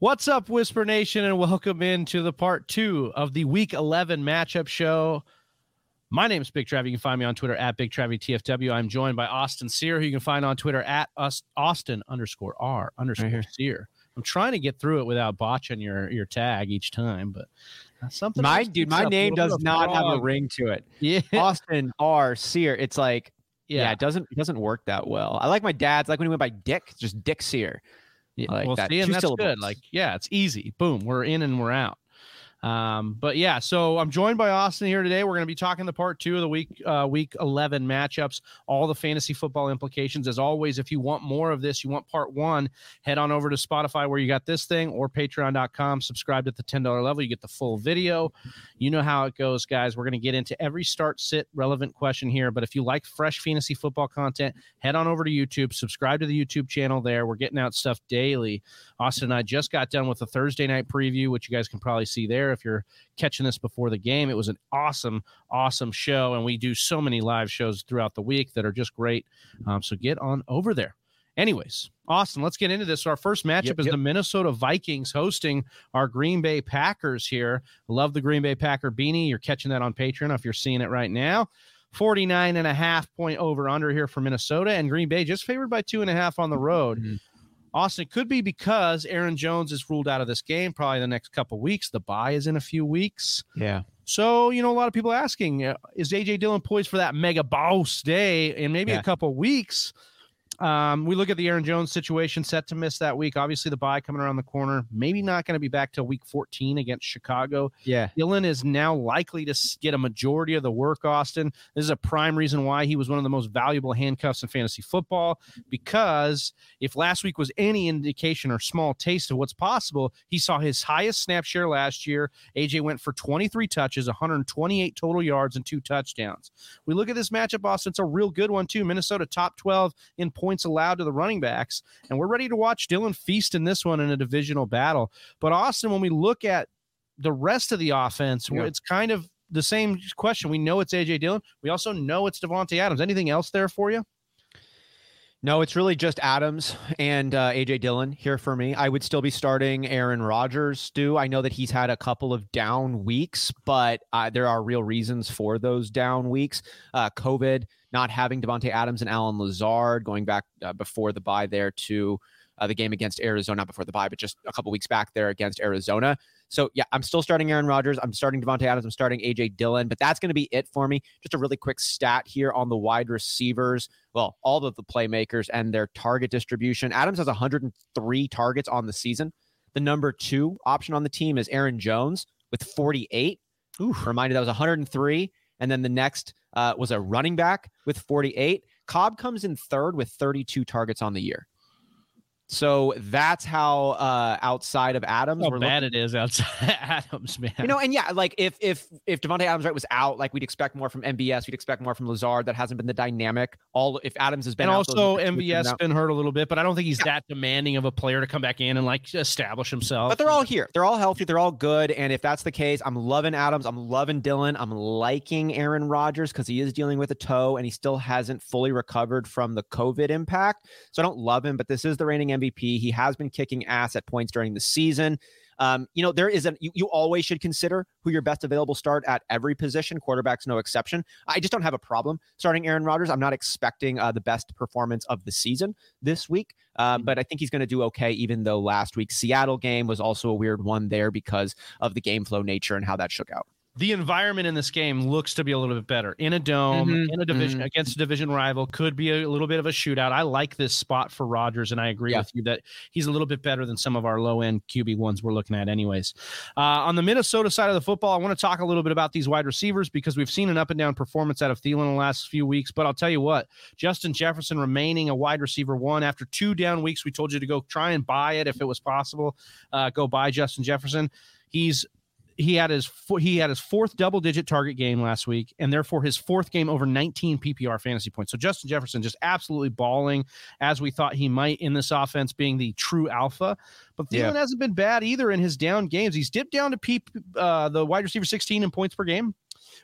What's up, Whisper Nation, and welcome into the part two of the Week 11 matchup show. My name is Big Trav. You can find me on Twitter at Big Travy TFW. I'm joined by Austin Sear, who you can find on Twitter at us, Austin underscore R underscore Right. Sear. I'm trying to get through it without botching your your tag each time, but uh, something. My dude, my name does not have a ring to it. Yeah, Austin R. Sear. It's like, yeah. yeah. it doesn't it doesn't work that well. I like my dad's like when he went by Dick, just Dick Sear. Yeah, like well, that. see, and that's good. Like, yeah, it's easy. Boom, we're in and we're out. Um, but yeah, so I'm joined by Austin here today. We're going to be talking the part two of the week, uh, week 11 matchups, all the fantasy football implications. As always, if you want more of this, you want part one, head on over to Spotify where you got this thing or patreon.com. Subscribe at the $10 level. You get the full video. You know how it goes, guys. We're going to get into every start, sit, relevant question here. But if you like fresh fantasy football content, head on over to YouTube, subscribe to the YouTube channel there. We're getting out stuff daily. Austin and I just got done with a Thursday night preview, which you guys can probably see there if you're catching this before the game. It was an awesome, awesome show. And we do so many live shows throughout the week that are just great. Um, so get on over there. Anyways, Austin, let's get into this. Our first matchup Yep, is yep. the Minnesota Vikings hosting our Green Bay Packers here. Love the Green Bay Packer beanie. You're catching that on Patreon if you're seeing it right now. 49 and a half point over under here for Minnesota and Green Bay just favored by two and a half on the road. Mhm. Austin it could be because Aaron Jones is ruled out of this game probably the next couple weeks. The bye is in a few weeks. Yeah. So, you know, a lot of people asking, uh, is AJ Dillon poised for that mega boss day in maybe Yeah. a couple weeks? Um, we look at the Aaron Jones situation set to miss that week. Obviously, the bye coming around the corner. Maybe not going to be back till week 14 against Chicago. Yeah. Dillon is now likely to get a majority of the work, Austin. This is a prime reason why he was one of the most valuable handcuffs in fantasy football. Because if last week was any indication or small taste of what's possible, he saw his highest snap share last year. AJ went for 23 touches, 128 total yards, and two touchdowns. We look at this matchup, Austin. It's a real good one, too. Minnesota top 12 in points allowed to the running backs. And we're ready to watch Dillon feast in this one in a divisional battle. But, Austin, when we look at the rest of the offense, Yeah. it's kind of the same question. We know it's AJ Dillon. We also know it's Davante Adams. Anything else there for you? No, it's really just Adams and uh, AJ Dillon here for me. I would still be starting Aaron Rodgers, Stu. I know that he's had a couple of down weeks, but uh, there are real reasons for those down weeks. Uh, COVID, not having Davante Adams and Allen Lazard, going back uh, before the bye there to uh, the game against Arizona, not before the bye, but just a couple weeks back there against Arizona. So yeah, I'm still starting Aaron Rodgers. I'm starting Davante Adams. I'm starting AJ Dillon, but that's going to be it for me. Just a really quick stat here on the wide receivers. Well, all of the playmakers and their target distribution. Adams has 103 targets on the season. The number two option on the team is Aaron Jones with 48. Ooh, reminded that was 103. And then the next uh, was a running back with 48. Cobb comes in third with 32 targets on the year. So that's how uh, outside of Adams, How we're bad it is outside Adams, man. you know, and yeah, like if if if Davante Adams right was out, like we'd expect more from MVS, we'd expect more from Lazard. That hasn't been the dynamic. All if Adams has been and out, also are the two MVS out. been hurt a little bit, but I don't think he's that demanding of a player to come back in and like establish himself. But they're all here. They're all healthy. They're all good. And if that's the case, I'm loving Adams. I'm loving Dillon. I'm liking Aaron Rodgers because he is dealing with a toe and he still hasn't fully recovered from the COVID impact. So I don't love him, but this is the reigning MVP. He has been kicking ass at points during the season. Um, you know, there is a you, you always should consider who your best available start at every position. Quarterback's no exception. I just don't have a problem starting Aaron Rodgers. I'm not expecting uh, the best performance of the season this week, uh, but I think he's going to do okay. Even though last week's Seattle game was also a weird one there because of the game flow nature and how that shook out. The environment in this game looks to be a little bit better. In a dome Mhm, in a division mhm. against a division rival could be a little bit of a shootout. I like this spot for Rodgers, and i agree Yeah. with you that he's a little bit better than some of our low end qb ones we're looking at anyways. Uh, on the minnesota side of the football i want to talk a little bit about these wide receivers because we've seen an up and down performance out of Thielen in the last few weeks but i'll tell you what justin jefferson remaining a wide receiver one after two down weeks we told you to go try and buy it if it was possible uh, go buy justin jefferson. He's he had his he had his fourth double digit target game last week and therefore his fourth game over 19 PPR fantasy points. So Justin Jefferson just absolutely balling as we thought he might in this offense being the true alpha. But Thielen Yeah. hasn't been bad either in his down games. He's dipped down to P, uh, the wide receiver 16 in points per game.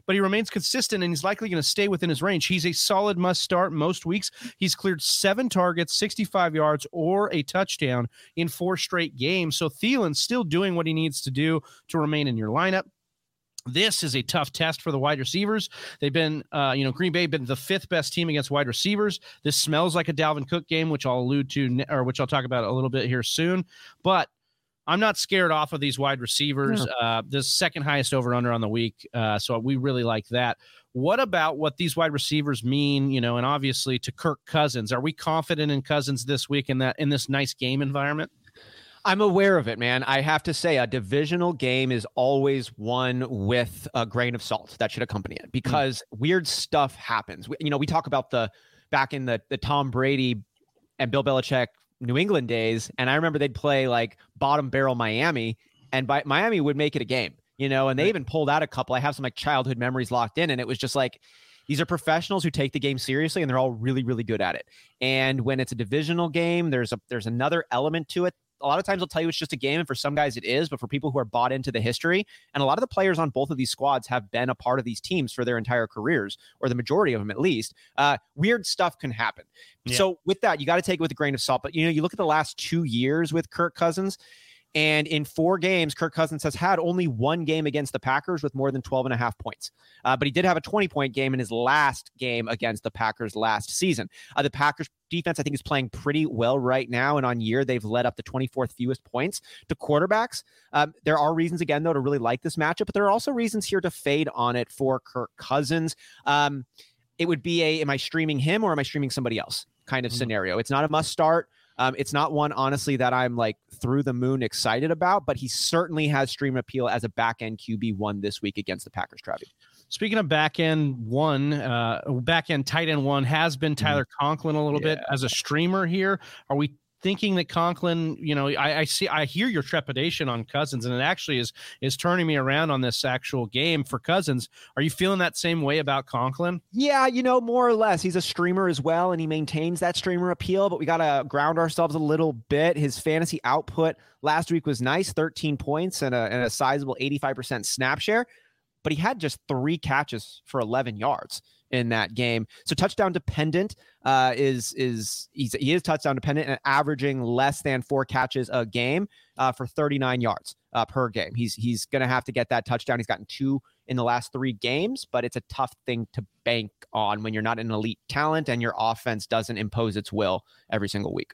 But he remains consistent and he's likely going to stay within his range. He's a solid must start most weeks. He's cleared seven targets, 65 yards, or a touchdown in four straight games. So Thielen's still doing what he needs to do to remain in your lineup. This is a tough test for the wide receivers. They've been, uh, you know, Green Bay been the fifth best team against wide receivers. This smells like a Dalvin Cook game, which I'll allude to, or which I'll talk about a little bit here soon. But I'm not scared off of these wide receivers. Uh, the second highest over under on the week, uh, so we really like that. What about what these wide receivers mean? You know, and obviously to Kirk Cousins, are we confident in Cousins this week in that in this nice game environment? I'm aware of it, man. I have to say, a divisional game is always one with a grain of salt that should accompany it hmm. because mm. weird stuff happens. We, you know, we talk about the back in the the Tom Brady and Bill Belichick New England days, and I remember they'd play like bottom barrel Miami, and by Miami would make it a game. You know, and they even pulled out a couple. I have some like childhood memories locked in, and it was just like these are professionals who take the game seriously and they're all really really good at it and when it's a divisional game there's a there's another element to it a lot of times I'll tell you it's just a game, and for some guys it is, but for people who are bought into the history, and a lot of the players on both of these squads have been a part of these teams for their entire careers, or the majority of them at least. Uh, weird stuff can happen. Yeah. So with that, you got to take it with a grain of salt. But you know, you look at the last two years with Kirk Cousins. And in four games, Kirk Cousins has had only one game against the Packers with more than 12 and a half points. Uh, but he did have a 20 point game in his last game against the Packers last season. Uh, the Packers defense, I think, is playing pretty well right now. And on year, they've led up the 24th fewest points to quarterbacks. Um, there are reasons, again, though, to really like this matchup, but there are also reasons here to fade on it for Kirk Cousins. Um, it would be a, am I streaming him or am I streaming somebody else kind of mm-hmm. scenario? It's not a must start. Um, it's not one, honestly, that I'm like through the moon excited about, but he certainly has stream appeal as a back end QB one this week against the Packers, Travis. Speaking of back end one, uh, back end tight end one has been mm-hmm. Tyler Conklin a little yeah. bit as a streamer here. Are we thinking that Conklin, you know, I, I, see, I hear your trepidation on Cousins, and it actually is is turning me around on this actual game for Cousins. Are you feeling that same way about Conklin? Yeah, you know, more or less. He's a streamer as well, and he maintains that streamer appeal. But we got to ground ourselves a little bit. His fantasy output last week was nice, 13 points and a, and a sizable 85% snap share. But he had just three catches for 11 yards in that game. So touchdown dependent uh, is is he's, he is touchdown dependent and averaging less than four catches a game uh, for 39 yards uh, per game. He's he's going to have to get that touchdown. He's gotten two in the last three games, but it's a tough thing to bank on when you're not an elite talent and your offense doesn't impose its will every single week.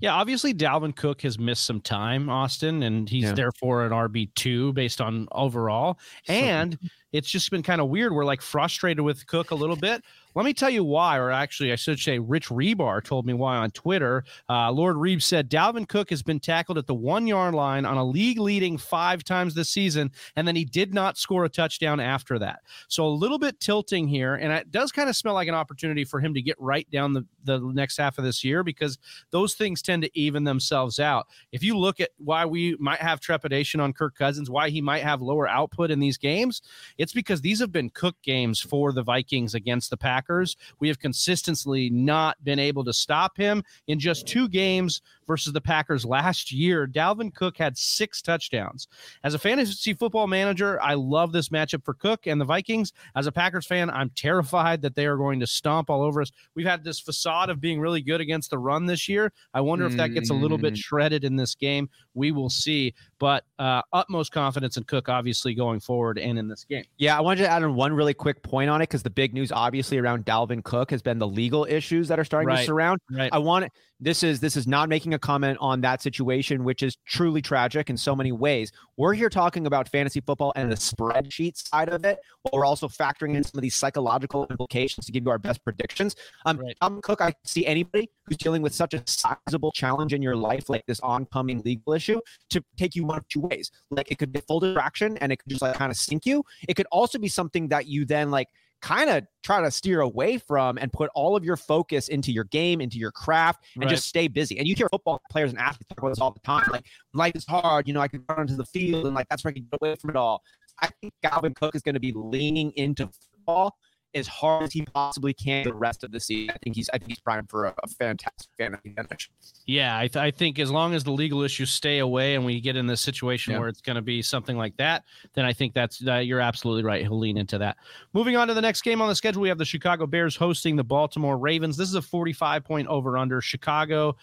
Yeah, obviously Dalvin Cook has missed some time, Austin, and he's yeah. therefore an RB two based on overall. And it's just been kind of weird. We're like frustrated with Cook a little bit. Let me tell you why, or actually, I should say, Rich Hribar told me why on Twitter. Uh, Lord Reebs said Dalvin Cook has been tackled at the one yard line on a league leading five times this season, and then he did not score a touchdown after that. So a little bit tilting here, and it does kind of smell like an opportunity for him to get right down the, the next half of this year because those things tend to even themselves out. If you look at why we might have trepidation on Kirk Cousins, why he might have lower output in these games, it's because these have been Cook games for the Vikings against the Packers. We have consistently not been able to stop him in just two games versus the Packers last year. Dalvin Cook had six touchdowns. As a fantasy football manager, I love this matchup for Cook and the Vikings. As a Packers fan, I'm terrified that they are going to stomp all over us. We've had this facade of being really good against the run this year. I wonder if that gets a little bit mm. shredded in this game. We will see. But uh, utmost confidence in Cook, obviously, going forward and in this game. Yeah, I wanted to add on one really quick point on it because the big news, obviously, around Dalvin Cook has been the legal issues that are starting right. to surround. Right. I want this is this is not making a comment on that situation, which is truly tragic in so many ways. We're here talking about fantasy football and the spreadsheet side of it, while we're also factoring in some of these psychological implications to give you our best predictions. Um, right. Tom Cook, I see anybody who's dealing with such a sizable challenge in your life, like this oncoming legal issue, to take you one of two ways. Like it could be full distraction and it could just like kind of sink you. It could also be something that you then like kind of try to steer away from and put all of your focus into your game, into your craft, and right. just stay busy. And you hear football players and athletes talk about this all the time. Like, life is hard. You know, I can run onto the field, and like that's where I can get away from it all. I think Dalvin Cook is going to be leaning into football as hard as he possibly can the rest of the season. I think he's I think he's primed for a, a fantastic fantasy finish. Yeah, I, th- I, think as long as the legal issues stay away and we get in this situation yeah. where it's going to be something like that, then I think that's uh, you're absolutely right. He'll lean into that. Moving on to the next game on the schedule, we have the Chicago Bears hosting the Baltimore Ravens. This is a 45 point over under. Chicago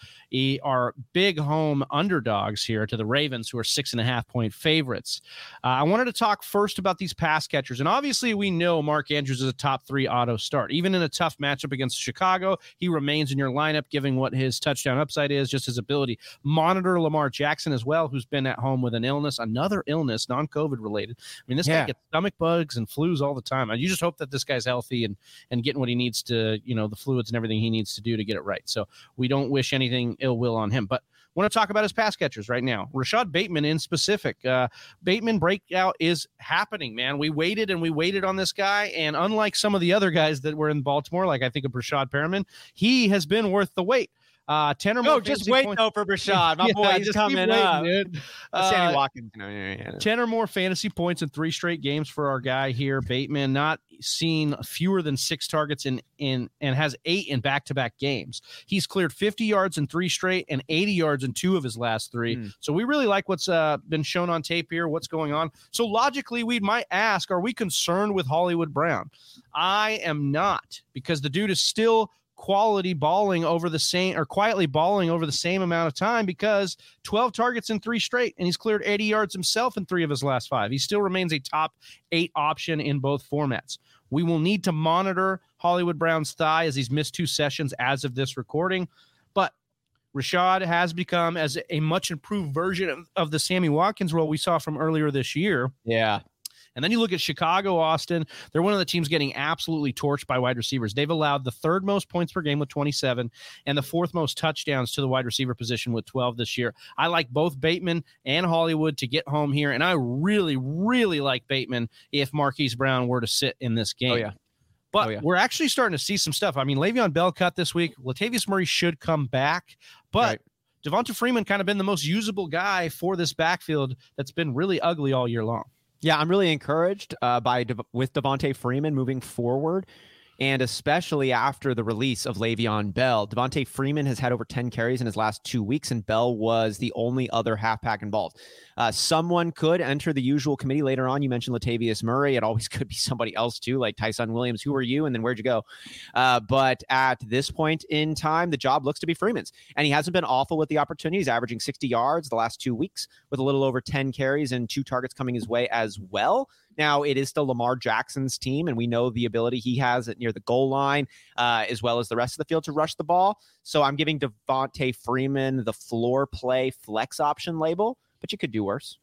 are big home underdogs here to the Ravens, who are six and a half point favorites. Uh, I wanted to talk first about these pass catchers, and obviously we know Mark Andrews is a top three auto start. Even in a tough matchup against Chicago, he remains in your lineup, given what his touchdown upside is, just his ability. Monitor Lamar Jackson as well, who's been at home with an illness, another illness, non COVID related. I mean, this yeah. guy gets stomach bugs and flus all the time. And you just hope that this guy's healthy and and getting what he needs to, you know, the fluids and everything he needs to do to get it right. So we don't wish anything ill will on him. But want to talk about his pass catchers right now. Rashod Bateman in specific. Uh, Bateman breakout is happening, man. We waited and we waited on this guy, and unlike some of the other guys that were in Baltimore, like I think of Breshad Perriman, he has been worth the wait. Uh, ten or more. No, just wait points. though for Breshad. My yeah, boy, he's coming waiting, up. Dude. Uh, Sammy Watkins. You know, yeah, yeah. Ten or more fantasy points in three straight games for our guy here, Bateman. Not seen fewer than six targets in in and has eight in back to back games. He's cleared 50 yards in three straight and 80 yards in two of his last three. Mm. So we really like what's uh, been shown on tape here. What's going on? So logically, we might ask: Are we concerned with Hollywood Brown? I am not because the dude is still quality balling over the same or quietly balling over the same amount of time because 12 targets in three straight and he's cleared 80 yards himself in three of his last five. He still remains a top eight option in both formats. We will need to monitor Hollywood Brown's thigh as he's missed two sessions as of this recording. But Rashod has become as a much improved version of, of the Sammy Watkins role we saw from earlier this year. Yeah. And then you look at Chicago, Austin. They're one of the teams getting absolutely torched by wide receivers. They've allowed the third most points per game with 27 and the fourth most touchdowns to the wide receiver position with 12 this year. I like both Bateman and Hollywood to get home here. And I really, really like Bateman if Marquise Brown were to sit in this oh, game. Oh, yeah. But oh, yeah. we're actually starting to see some stuff. I mean, Le'Veon Bell cut this week. Latavius Murray should come back, but right. Devonta Freeman kind of been the most usable guy for this backfield that's been really ugly all year long. Yeah, I'm really encouraged uh, by De- with Devonta Freeman moving forward and especially after the release of Le'Veon Bell. Devonta Freeman has had over 10 carries in his last two weeks, and Bell was the only other halfback involved. Uh, someone could enter the usual committee later on. You mentioned Latavius Murray. It always could be somebody else too, like Ty'Son Williams. Who are you? And then where'd you go? Uh, but at this point in time, the job looks to be Freeman's, and he hasn't been awful with the opportunities, averaging 60 yards the last two weeks with a little over 10 carries and two targets coming his way as well. Now, it is still Lamar Jackson's team, and we know the ability he has near the goal line, uh, as well as the rest of the field to rush the ball. So I'm giving Devonta Freeman the floor play flex option label, but you could do worse.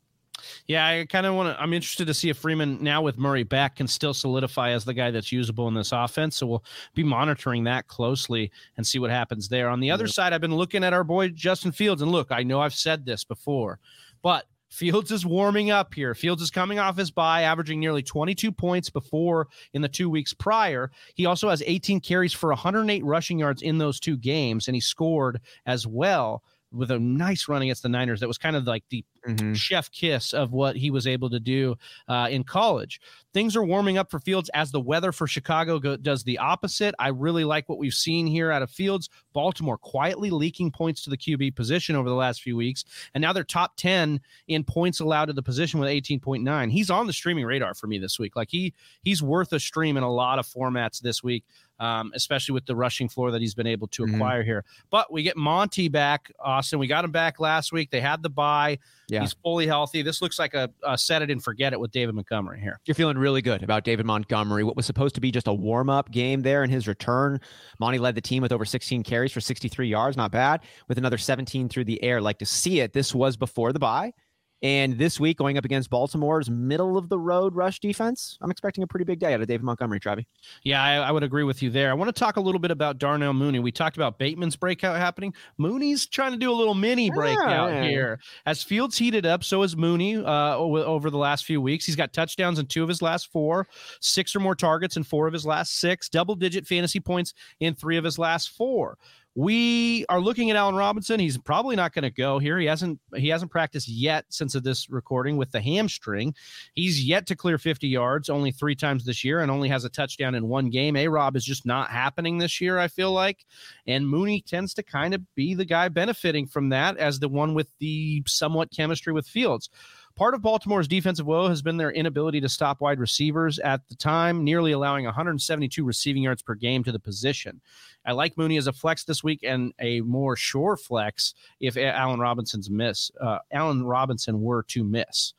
Yeah, I kind of want to. I'm interested to see if Freeman, now with Murray back, can still solidify as the guy that's usable in this offense. So we'll be monitoring that closely and see what happens there. On the other side, I've been looking at our boy Justin Fields, and look, I know I've said this before, but Fields is warming up here. Fields is coming off his bye, averaging nearly 22 points before in the two weeks prior. He also has 18 carries for 108 rushing yards in those two games, and he scored as well with a nice run against the Niners. That was kind of like the mm-hmm. chef kiss of what he was able to do uh, in college. Things are warming up for Fields as the weather for Chicago go- does the opposite. I really like what we've seen here out of Fields. Baltimore quietly leaking points to the QB position over the last few weeks, and now they're top 10 in points allowed to the position with 18.9. He's on the streaming radar for me this week. Like he he's worth a stream in a lot of formats this week um, especially with the rushing floor that he's been able to mm-hmm. acquire here. But we get Monty back, Austin. We got him back last week. They had the bye. Yeah. He's fully healthy. This looks like a, a, set it and forget it with David Montgomery here. You're feeling really good about David Montgomery. What was supposed to be just a warm up game there in his return. Monty led the team with over 16 carries for 63 yards. Not bad. With another 17 through the air. Like to see it. This was before the bye. And this week, going up against Baltimore's middle of the road rush defense, I'm expecting a pretty big day out of David Montgomery, Travi. Yeah, I, I, would agree with you there. I want to talk a little bit about Darnell Mooney. We talked about Bateman's breakout happening. Mooney's trying to do a little mini breakout yeah. here. As Fields heated up, so is Mooney uh, over the last few weeks. He's got touchdowns in two of his last four, six or more targets in four of his last six, double digit fantasy points in three of his last four We are looking at Allen Robinson. He's probably not going to go here. He hasn't he hasn't practiced yet since of this recording with the hamstring. He's yet to clear 50 yards only 3 times this year and only has a touchdown in one game. A-Rob is just not happening this year, I feel like. And Mooney tends to kind of be the guy benefiting from that as the one with the somewhat chemistry with Fields. Part of Baltimore's defensive woe has been their inability to stop wide receivers at the time, nearly allowing 172 receiving yards per game to the position. I like Mooney as a flex this week and a more sure flex if Allen Robinson's miss. Uh, Allen Robinson were to miss.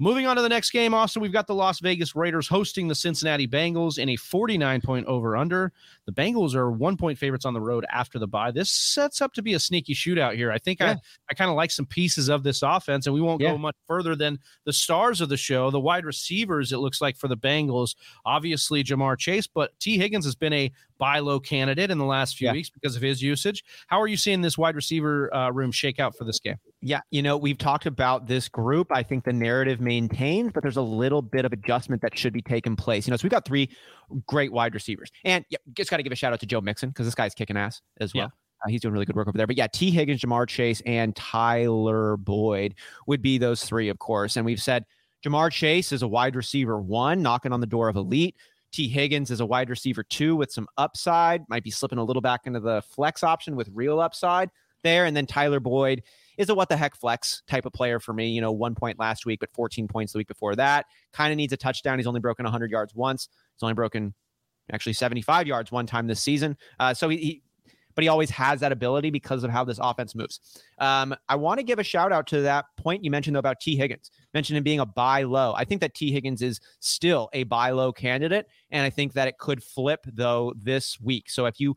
Moving on to the next game, Austin, we've got the Las Vegas Raiders hosting the Cincinnati Bengals in a 49 point over under. The Bengals are one point favorites on the road after the bye. This sets up to be a sneaky shootout here. I think yeah. I, I kind of like some pieces of this offense, and we won't yeah. go much further than the stars of the show, the wide receivers, it looks like for the Bengals. Obviously, Ja'Marr Chase, but Tee Higgins has been a buy low candidate in the last few yeah. weeks because of his usage. How are you seeing this wide receiver uh, room shake out for this game? Yeah, you know, we've talked about this group. I think the narrative maintains, but there's a little bit of adjustment that should be taking place. You know, so we've got three great wide receivers. And yeah, just got to give a shout out to Joe Mixon because this guy's kicking ass as well. Yeah. Uh, he's doing really good work over there. But yeah, Tee Higgins, Ja'Marr Chase, and Tyler Boyd would be those three, of course. And we've said Ja'Marr Chase is a wide receiver one, knocking on the door of elite. Tee Higgins is a wide receiver too with some upside, might be slipping a little back into the flex option with real upside there. And then Tyler Boyd is a what the heck flex type of player for me. You know, one point last week, but 14 points the week before that. Kind of needs a touchdown. He's only broken 100 yards once. He's only broken actually 75 yards one time this season. Uh, so he, he, but he always has that ability because of how this offense moves. Um, I want to give a shout out to that point you mentioned though about Tee Higgins. Mentioned him being a buy low. I think that Tee Higgins is still a buy low candidate, and I think that it could flip though this week. So if you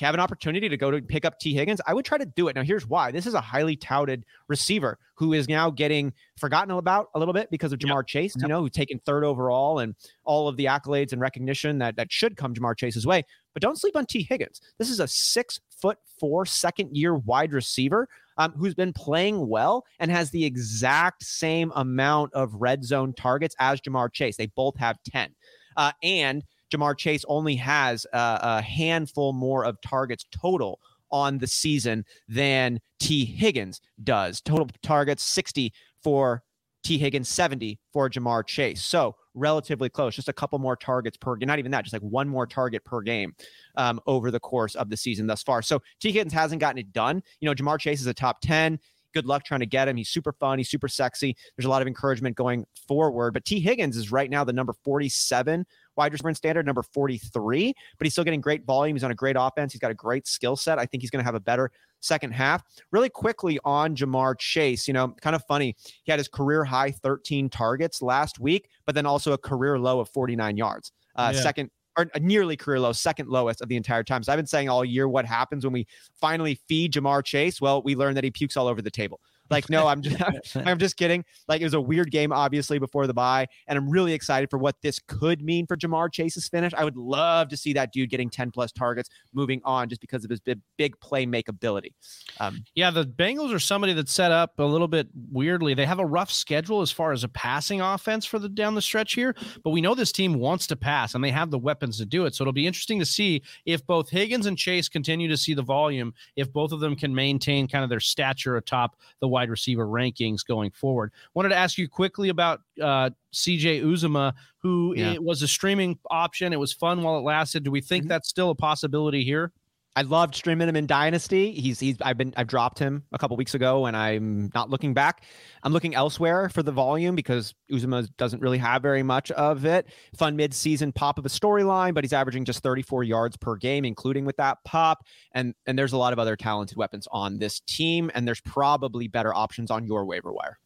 have an opportunity to go to pick up Tee Higgins, I would try to do it. Now, here's why. This is a highly touted receiver who is now getting forgotten about a little bit because of Ja'Marr yep. Chase, yep. you know, who's taken third overall and all of the accolades and recognition that, that should come Ja'Marr Chase's way. But don't sleep on Tee Higgins. This is a six foot four second year wide receiver um, who's been playing well and has the exact same amount of red zone targets as Ja'Marr Chase. They both have 10. Uh, and Ja'Marr Chase only has a, a handful more of targets total on the season than Tee Higgins does. Total targets 60 for Tee Higgins, 70 for Ja'Marr Chase. So relatively close, just a couple more targets per game. Not even that, just like one more target per game um, over the course of the season thus far. So Tee Higgins hasn't gotten it done. You know, Ja'Marr Chase is a top 10 good luck trying to get him. He's super fun. He's super sexy. There's a lot of encouragement going forward. But Tee Higgins is right now the number 47 wide receiver standard, number 43, but he's still getting great volume. He's on a great offense. He's got a great skill set. I think he's going to have a better second half. Really quickly on Ja'Marr Chase, you know, kind of funny. He had his career high 13 targets last week, but then also a career low of 49 yards. Uh, yeah. Second or a nearly career low, second lowest of the entire time. So I've been saying all year what happens when we finally feed Ja'Marr Chase. Well, we learned that he pukes all over the table. Like, no, I'm just I'm just kidding. Like it was a weird game, obviously, before the bye. And I'm really excited for what this could mean for Ja'Marr Chase's finish. I would love to see that dude getting 10 plus targets moving on just because of his big, big play make ability. Um, yeah, the Bengals are somebody that's set up a little bit weirdly. They have a rough schedule as far as a passing offense for the down the stretch here, but we know this team wants to pass and they have the weapons to do it. So it'll be interesting to see if both Higgins and Chase continue to see the volume, if both of them can maintain kind of their stature atop the wide receiver rankings going forward. Wanted to ask you quickly about uh, CJ Uzomah, who yeah. was a streaming option. It was fun while it lasted. Do we think mm-hmm. that's still a possibility here? I loved streaming him in Dynasty. He's he's I've been I've dropped him a couple weeks ago, and I'm not looking back. I'm looking elsewhere for the volume because Uzomah doesn't really have very much of it. Fun mid-season pop of a storyline, but he's averaging just 34 yards per game, including with that pop. And and there's a lot of other talented weapons on this team, and there's probably better options on your waiver wire.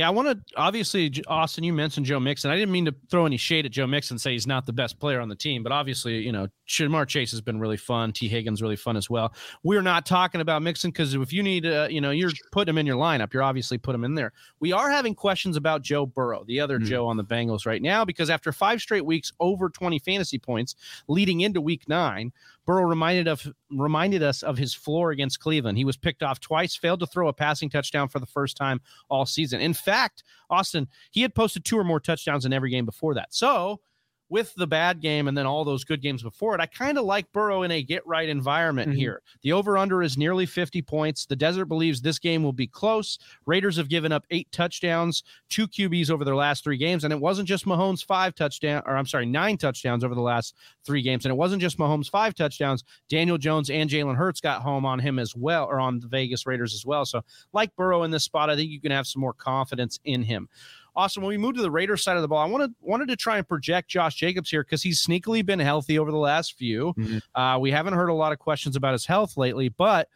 Yeah, I want to obviously, Austin. You mentioned Joe Mixon. I didn't mean to throw any shade at Joe Mixon, say he's not the best player on the team, but obviously, you know, Ja'Marr Chase has been really fun. Tee Higgins really fun as well. We're not talking about Mixon because if you need, uh, you know, you're putting him in your lineup, you're obviously put him in there. We are having questions about Joe Burrow, the other mm-hmm. Joe on the Bengals right now, because after five straight weeks over 20 fantasy points leading into Week Nine, Burrow reminded of reminded us of his floor against Cleveland. He was picked off twice, failed to throw a passing touchdown for the first time all season. In fact, Austin, he had posted two or more touchdowns in every game before that. So with the bad game and then all those good games before it, I kind of like Burrow in a get right environment mm-hmm. here. The over under is nearly 50 points. The Desert believes this game will be close. Raiders have given up eight touchdowns, two QBs over their last three games. And it wasn't just Mahomes five touchdowns, or I'm sorry, nine touchdowns over the last three games. And it wasn't just Mahomes five touchdowns. Daniel Jones and Jalen Hurts got home on him as well, or on the Vegas Raiders as well. So, like Burrow in this spot, I think you can have some more confidence in him. Awesome. When we move to the Raiders side of the ball, I wanted wanted to try and project Josh Jacobs here because he's sneakily been healthy over the last few. Mm-hmm. Uh, we haven't heard a lot of questions about his health lately, but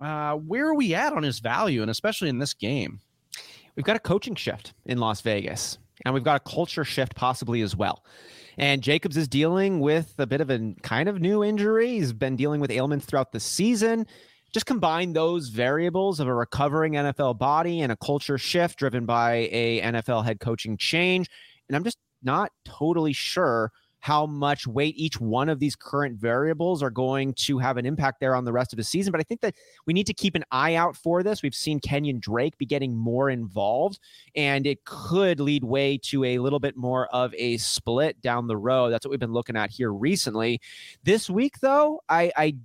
uh, where are we at on his value, and especially in this game? We've got a coaching shift in Las Vegas, and we've got a culture shift possibly as well. And Jacobs is dealing with a bit of a kind of new injury. He's been dealing with ailments throughout the season just combine those variables of a recovering NFL body and a culture shift driven by a NFL head coaching change. And I'm just not totally sure how much weight each one of these current variables are going to have an impact there on the rest of the season. But I think that we need to keep an eye out for this. We've seen Kenyon Drake be getting more involved, and it could lead way to a little bit more of a split down the road. That's what we've been looking at here recently. This week, though, I, I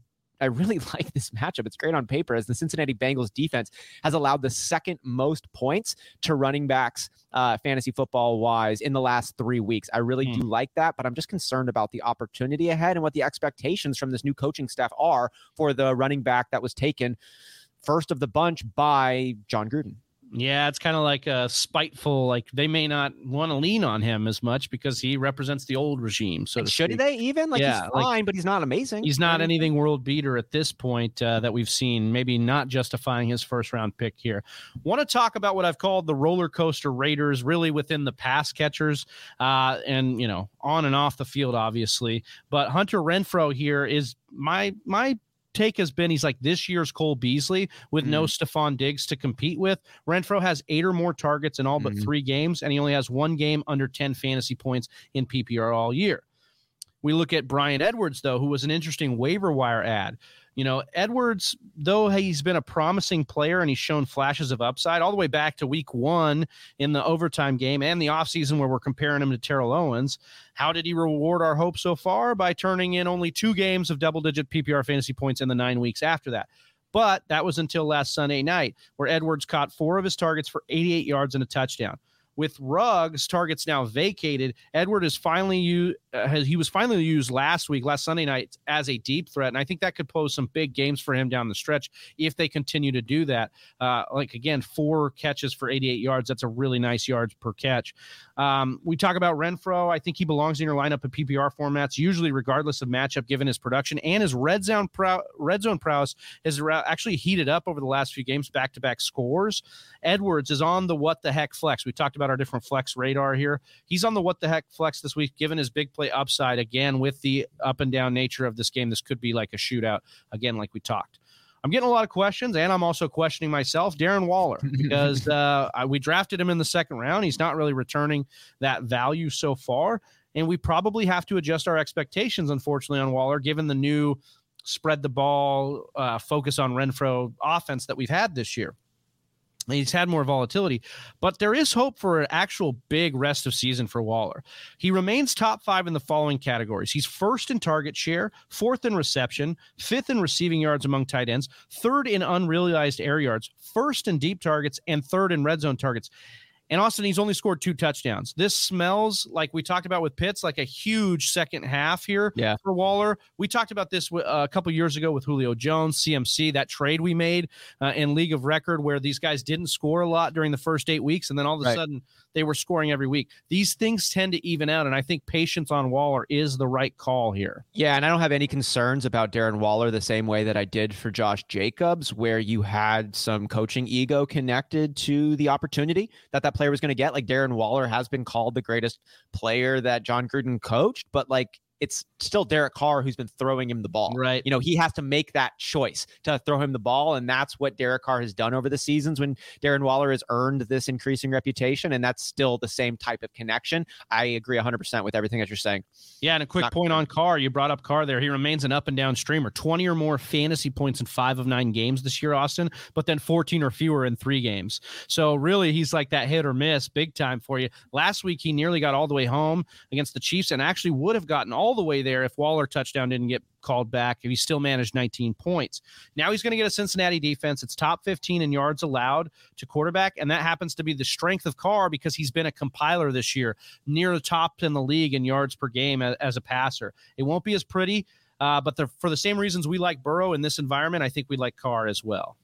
I really like this matchup. It's great on paper as the Cincinnati Bengals defense has allowed the second most points to running backs uh, fantasy football wise in the last three weeks. I really mm. do like that, but I'm just concerned about the opportunity ahead and what the expectations from this new coaching staff are for the running back that was taken first of the bunch by Jon Gruden. Yeah, it's kind of like a spiteful. Like they may not want to lean on him as much because he represents the old regime. So should speak. they even? Like yeah, he's fine, like, but he's not amazing. He's not anything world beater at this point uh, that we've seen. Maybe not justifying his first round pick here. Want to talk about what I've called the roller coaster Raiders, really within the pass catchers, uh, and you know on and off the field, obviously. But Hunter Renfrow here is my my take has been he's like this year's Cole Beasley with mm. no Stefon Diggs to compete with. Renfrow has eight or more targets in all but mm. three games, and he only has one game under 10 fantasy points in PPR all year. We look at Bryan Edwards, though, who was an interesting waiver wire ad. You know, Edwards, though he's been a promising player and he's shown flashes of upside all the way back to week one in the overtime game and the offseason where we're comparing him to Terrell Owens. How did he reward our hope so far? By turning in only two games of double digit PPR fantasy points in the nine weeks after that. But that was until last Sunday night, where Edwards caught four of his targets for 88 yards and a touchdown with Ruggs targets now vacated, Edward is finally uh, he was finally used last week, last Sunday night as a deep threat, and I think that could pose some big games for him down the stretch if they continue to do that. Uh, like again, four catches for 88 yards. That's a really nice yards per catch. Um, we talk about Renfrow. I think he belongs in your lineup in PPR formats, usually regardless of matchup, given his production and his red zone prow- red zone prowess has actually heated up over the last few games, back to back scores. Edwards is on the what the heck flex. We talked about our different flex radar here. He's on the what the heck flex this week, given his big play upside. Again, with the up and down nature of this game, this could be like a shootout. Again, like we talked. I'm getting a lot of questions, and I'm also questioning myself, Darren Waller, because uh, I, we drafted him in the second round. He's not really returning that value so far, and we probably have to adjust our expectations, unfortunately, on Waller, given the new spread the ball, uh, focus on Renfrow offense that we've had this year. He's had more volatility, but there is hope for an actual big rest of season for Waller. He remains top five in the following categories. He's first in target share, fourth in reception, fifth in receiving yards among tight ends, third in unrealized air yards, first in deep targets, and third in red zone targets. And Austin, he's only scored two touchdowns. This smells like we talked about with Pitts, like a huge second half here yeah. for Waller. We talked about this uh, a couple years ago with Julio Jones, CMC, that trade we made uh, in League of Record where these guys didn't score a lot during the first eight weeks, and then all of a right. sudden they were scoring every week. These things tend to even out, and I think patience on Waller is the right call here. Yeah, and I don't have any concerns about Darren Waller the same way that I did for Josh Jacobs, where you had some coaching ego connected to the opportunity that that player was going to get. Like Darren Waller has been called the greatest player that Jon Gruden coached, but like it's still Derek Carr who's been throwing him the ball. Right. You know, he has to make that choice to throw him the ball. And that's what Derek Carr has done over the seasons when Darren Waller has earned this increasing reputation. And that's still the same type of connection. I agree 100% with everything that you're saying. Yeah. And a quick Not point on Carr. You brought up Carr there. He remains an up and down streamer 20 or more fantasy points in five of nine games this year, Austin, but then 14 or fewer in three games. So really, he's like that hit or miss big time for you. Last week, he nearly got all the way home against the Chiefs and actually would have gotten all the way there if Waller touchdown didn't get called back if he still managed 19 points. Now he's going to get a Cincinnati defense. It's top 15 in yards allowed to quarterback, and that happens to be the strength of Carr because he's been a compiler this year, near the top in the league in yards per game as, as a passer. It won't be as pretty, uh, but the, for the same reasons we like Burrow in this environment, I think we like Carr as well.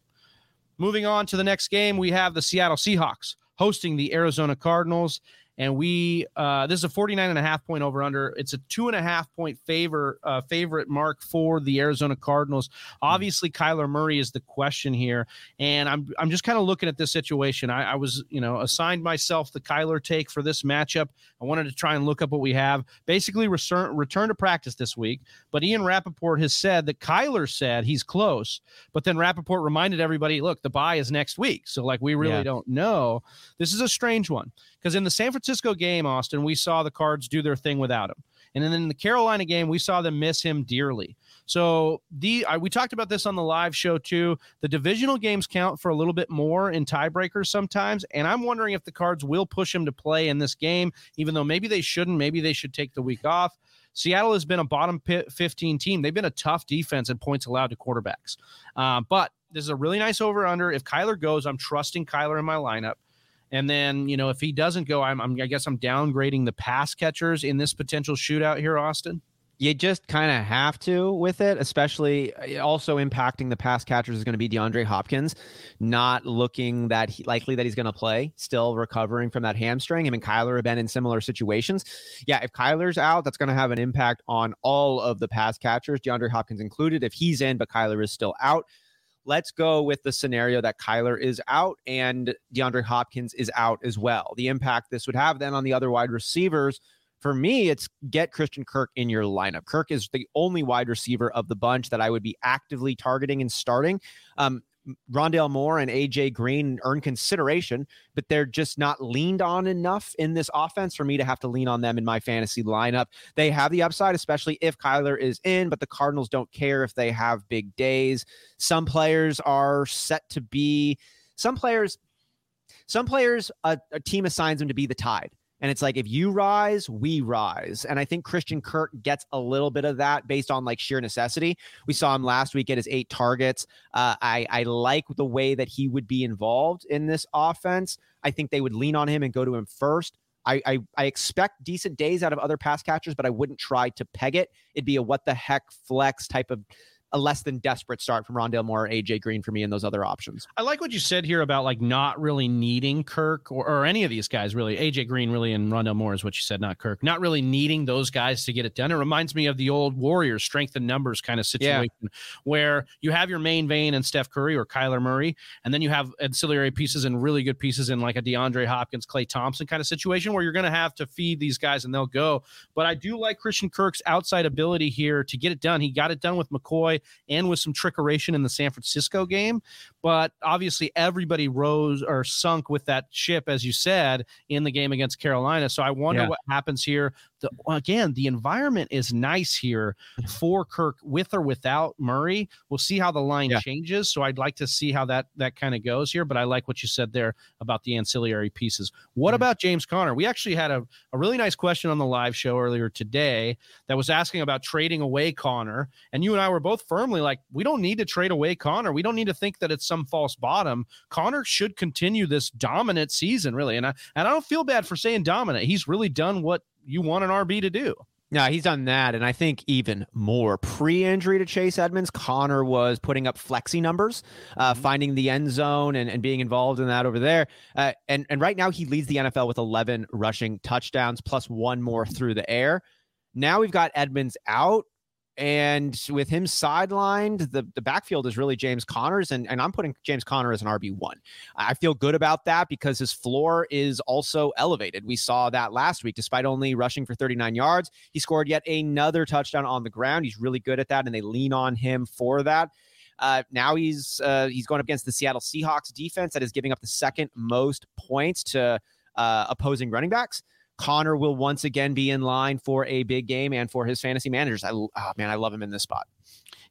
Moving on to the next game, we have the Seattle Seahawks hosting the Arizona Cardinals and we uh, this is a 49 and a half point over under it's a two and a half point favor uh, favorite mark for the arizona cardinals. Obviously kyler murray is the question here. And i'm i'm just kind of looking at this situation. I, I, was you know assigned myself the kyler take for this matchup. I wanted to try and look up what we have. Basically return return to practice this week. But ian rapoport has said that kyler said he's close. But then rapoport reminded everybody look the bye is next week. So like we really yeah. don't know. This is a strange one. Because in the San Francisco game, Austin, we saw the Cards do their thing without him. And then in the Carolina game, we saw them miss him dearly. So the I, we talked about this on the live show too. The divisional games count for a little bit more in tiebreakers sometimes, and I'm wondering if the Cards will push him to play in this game, even though maybe they shouldn't. Maybe they should take the week off. Seattle has been a bottom 15 team. They've been a tough defense and points allowed to quarterbacks. Uh, but this is a really nice over under. If Kyler goes, I'm trusting Kyler in my lineup. And then, you know, if he doesn't go, I'm, I'm I guess I'm downgrading the pass catchers in this potential shootout here, Austin. You just kind of have to with it, especially uh, also impacting the pass catchers is going to be DeAndre Hopkins, not looking that he, likely that he's going to play, still recovering from that hamstring. Him and Kyler have been in similar situations. Yeah, if Kyler's out, that's going to have an impact on all of the pass catchers, DeAndre Hopkins included. If he's in, but Kyler is still out, Let's go with the scenario that Kyler is out and DeAndre Hopkins is out as well. The impact this would have then on the other wide receivers. For me, it's get Christian Kirk in your lineup. Kirk is the only wide receiver of the bunch that I would be actively targeting and starting. Um, Rondale Moore and AJ Green earn consideration, but they're just not leaned on enough in this offense for me to have to lean on them in my fantasy lineup. They have the upside, especially if Kyler is in, but the Cardinals don't care if they have big days. Some players are set to be, some players, some players, a, a team assigns them to be the tide. And it's like, if you rise, we rise. And I think Christian Kirk gets a little bit of that based on like sheer necessity. We saw him last week at his eight targets. Uh, I, I like the way that he would be involved in this offense. I think they would lean on him and go to him first. I, I, I expect decent days out of other pass catchers, but I wouldn't try to peg it. It'd be a what the heck flex type of a less than desperate start from Rondale Moore, AJ Green for me, and those other options. I like what you said here about like not really needing Kirk or, or any of these guys really. AJ Green really and Rondale Moore is what you said, not Kirk. Not really needing those guys to get it done. It reminds me of the old Warriors strength and numbers kind of situation yeah. where you have your main vein and Steph Curry or Kyler Murray, and then you have ancillary pieces and really good pieces in like a DeAndre Hopkins, Klay Thompson kind of situation where you're going to have to feed these guys and they'll go. But I do like Christian Kirk's outside ability here to get it done. He got it done with McCoy and with some trickeration in the San Francisco game. But obviously, everybody rose or sunk with that ship, as you said, in the game against Carolina. So I wonder yeah. what happens here. The, again, the environment is nice here for Kirk with or without Murray. We'll see how the line yeah. changes. So I'd like to see how that that kind of goes here. But I like what you said there about the ancillary pieces. What mm-hmm. about James Conner? We actually had a, a really nice question on the live show earlier today that was asking about trading away Conner. And you and I were both firmly like, we don't need to trade away Conner. We don't need to think that it's some false bottom. Conner should continue this dominant season, really. And I and I don't feel bad for saying dominant. He's really done what you want an RB to do. Yeah, he's done that. And I think even more pre injury to Chase Edmonds, Conner was putting up flexy numbers, uh, mm-hmm. finding the end zone and, and being involved in that over there. Uh, and, and right now, he leads the NFL with 11 rushing touchdowns plus one more through the air. Now we've got Edmonds out and with him sidelined, the, the backfield is really James Conner's, and, and I'm putting James Conner as an RB1. I feel good about that because his floor is also elevated. We saw that last week, despite only rushing for 39 yards. He scored yet another touchdown on the ground. He's really good at that, and they lean on him for that. Uh, now he's uh, he's going up against the Seattle Seahawks defense that is giving up the second most points to uh, opposing running backs. Conner will once again be in line for a big game and for his fantasy managers. I oh man, I love him in this spot.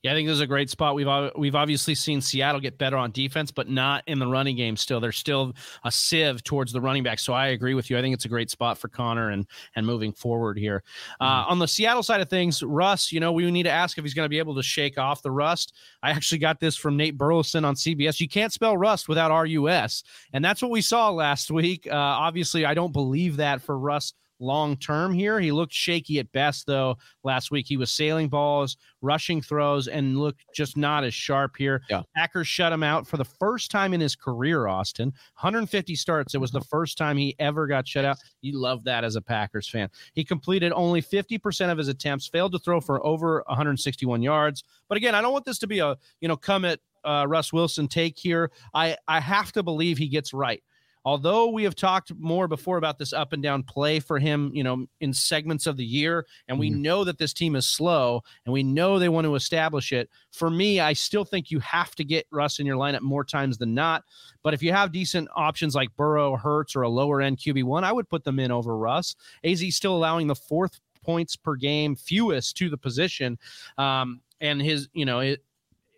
Yeah, I think this is a great spot. We've we've obviously seen Seattle get better on defense, but not in the running game. Still, there's still a sieve towards the running back. So I agree with you. I think it's a great spot for Conner and and moving forward here. Uh, mm-hmm. on the Seattle side of things, Russ, you know, we need to ask if he's going to be able to shake off the rust. I actually got this from Nate Burleson on CBS. You can't spell rust without RUS, and that's what we saw last week. Uh, obviously, I don't believe that for Russ long term here. He looked shaky at best, though, last week. He was sailing balls, rushing throws, and looked just not as sharp here. Yeah. Packers shut him out for the first time in his career, Austin. 150 starts. It was the first time he ever got shut out. You love that as a Packers fan. He completed only 50% of his attempts, failed to throw for over 161 yards. But again, I don't want this to be a, you know, come at uh, Russ Wilson take here. I, I have to believe he gets right although we have talked more before about this up and down play for him, you know, in segments of the year, and we mm-hmm. know that this team is slow and we know they want to establish it. For me, I still think you have to get Russ in your lineup more times than not. But if you have decent options like Burrow, Hurts, or a lower end QB1, I would put them in over Russ. AZ still allowing the fourth points per game, fewest to the position. Um, and his, you know, it,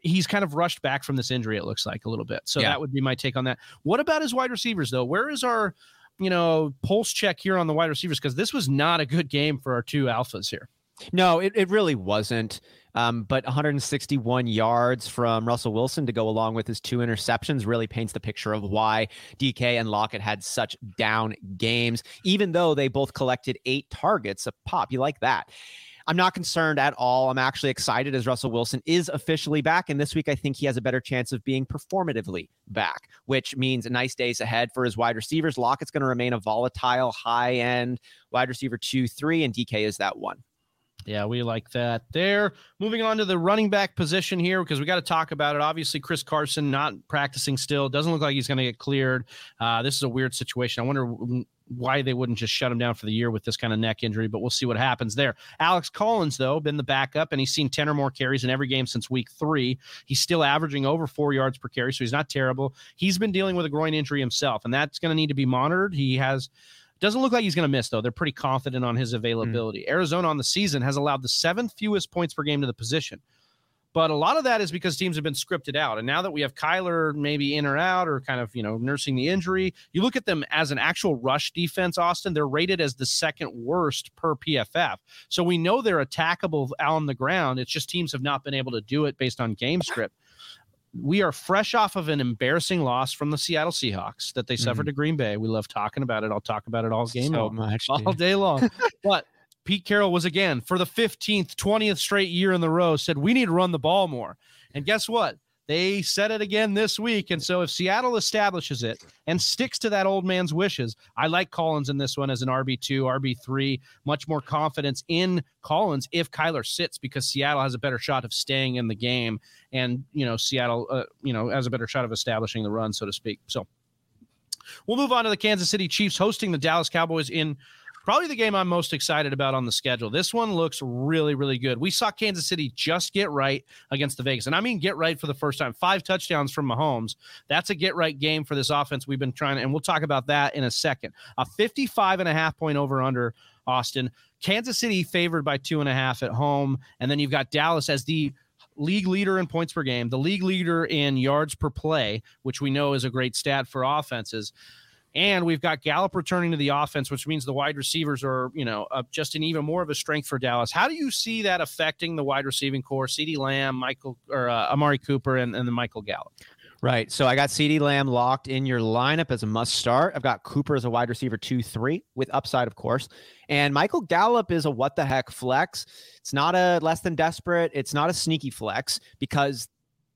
he's kind of rushed back from this injury. It looks like a little bit. So yeah. that would be my take on that. What about his wide receivers though? Where is our you know pulse check here on the wide receivers? Because this was not a good game for our two alphas here. No, it, it really wasn't. Um, but 161 yards from Russell Wilson to go along with his two interceptions really paints the picture of why DK and Lockett had such down games, even though they both collected eight targets a pop. You like that. I'm not concerned at all. I'm actually excited as Russell Wilson is officially back. And this week, I think he has a better chance of being performatively back, which means nice days ahead for his wide receivers. Lockett's going to remain a volatile, high end wide receiver two, three, and DK is that one. Yeah, we like that there. Moving on to the running back position here because we got to talk about it. Obviously, Chris Carson not practicing still. Doesn't look like he's going to get cleared. Uh, this is a weird situation. I wonder why they wouldn't just shut him down for the year with this kind of neck injury, but we'll see what happens there. Alex Collins, though, been the backup, and he's seen 10 or more carries in every game since week three. He's still averaging over four yards per carry, so he's not terrible. He's been dealing with a groin injury himself, and that's going to need to be monitored. He has. Doesn't look like he's going to miss, though. They're pretty confident on his availability. Mm. Arizona on the season has allowed the seventh fewest points per game to the position. But a lot of that is because teams have been scripted out. And now that we have Kyler maybe in or out or kind of, you know, nursing the injury, you look at them as an actual rush defense, Austin, they're rated as the second worst per PFF. So we know they're attackable on the ground. It's just teams have not been able to do it based on game script. We are fresh off of an embarrassing loss from the Seattle Seahawks that they suffered mm-hmm. to Green Bay. We love talking about it. I'll talk about it all game so much, all day long. but Pete Carroll was again for the 15th, 20th straight year in the row said we need to run the ball more. And guess what? They said it again this week. And so if Seattle establishes it and sticks to that old man's wishes, I like Collins in this one as an RB2, RB3, much more confidence in Collins if Kyler sits because Seattle has a better shot of staying in the game. And, you know, Seattle, uh, you know, has a better shot of establishing the run, so to speak. So we'll move on to the Kansas City Chiefs hosting the Dallas Cowboys in probably the game I'm most excited about on the schedule. This one looks really, really good. We saw Kansas City just get right against the Vegas, and I mean get right for the first time. Five touchdowns from Mahomes. That's a get right game for this offense. We've been trying, and we'll talk about that in a second. A 55 and a half point over under Austin. Kansas City favored by two and a half at home, and then you've got Dallas as the league leader in points per game, the league leader in yards per play, which we know is a great stat for offenses. And we've got Gallup returning to the offense, which means the wide receivers are, you know, uh, just an even more of a strength for Dallas. How do you see that affecting the wide receiving corps? CeeDee Lamb, Michael, or uh, Amari Cooper, and, and then Michael Gallup. Right. So I got CeeDee Lamb locked in your lineup as a must start. I've got Cooper as a wide receiver two, three with upside, of course. And Michael Gallup is a what the heck flex. It's not a less than desperate. It's not a sneaky flex because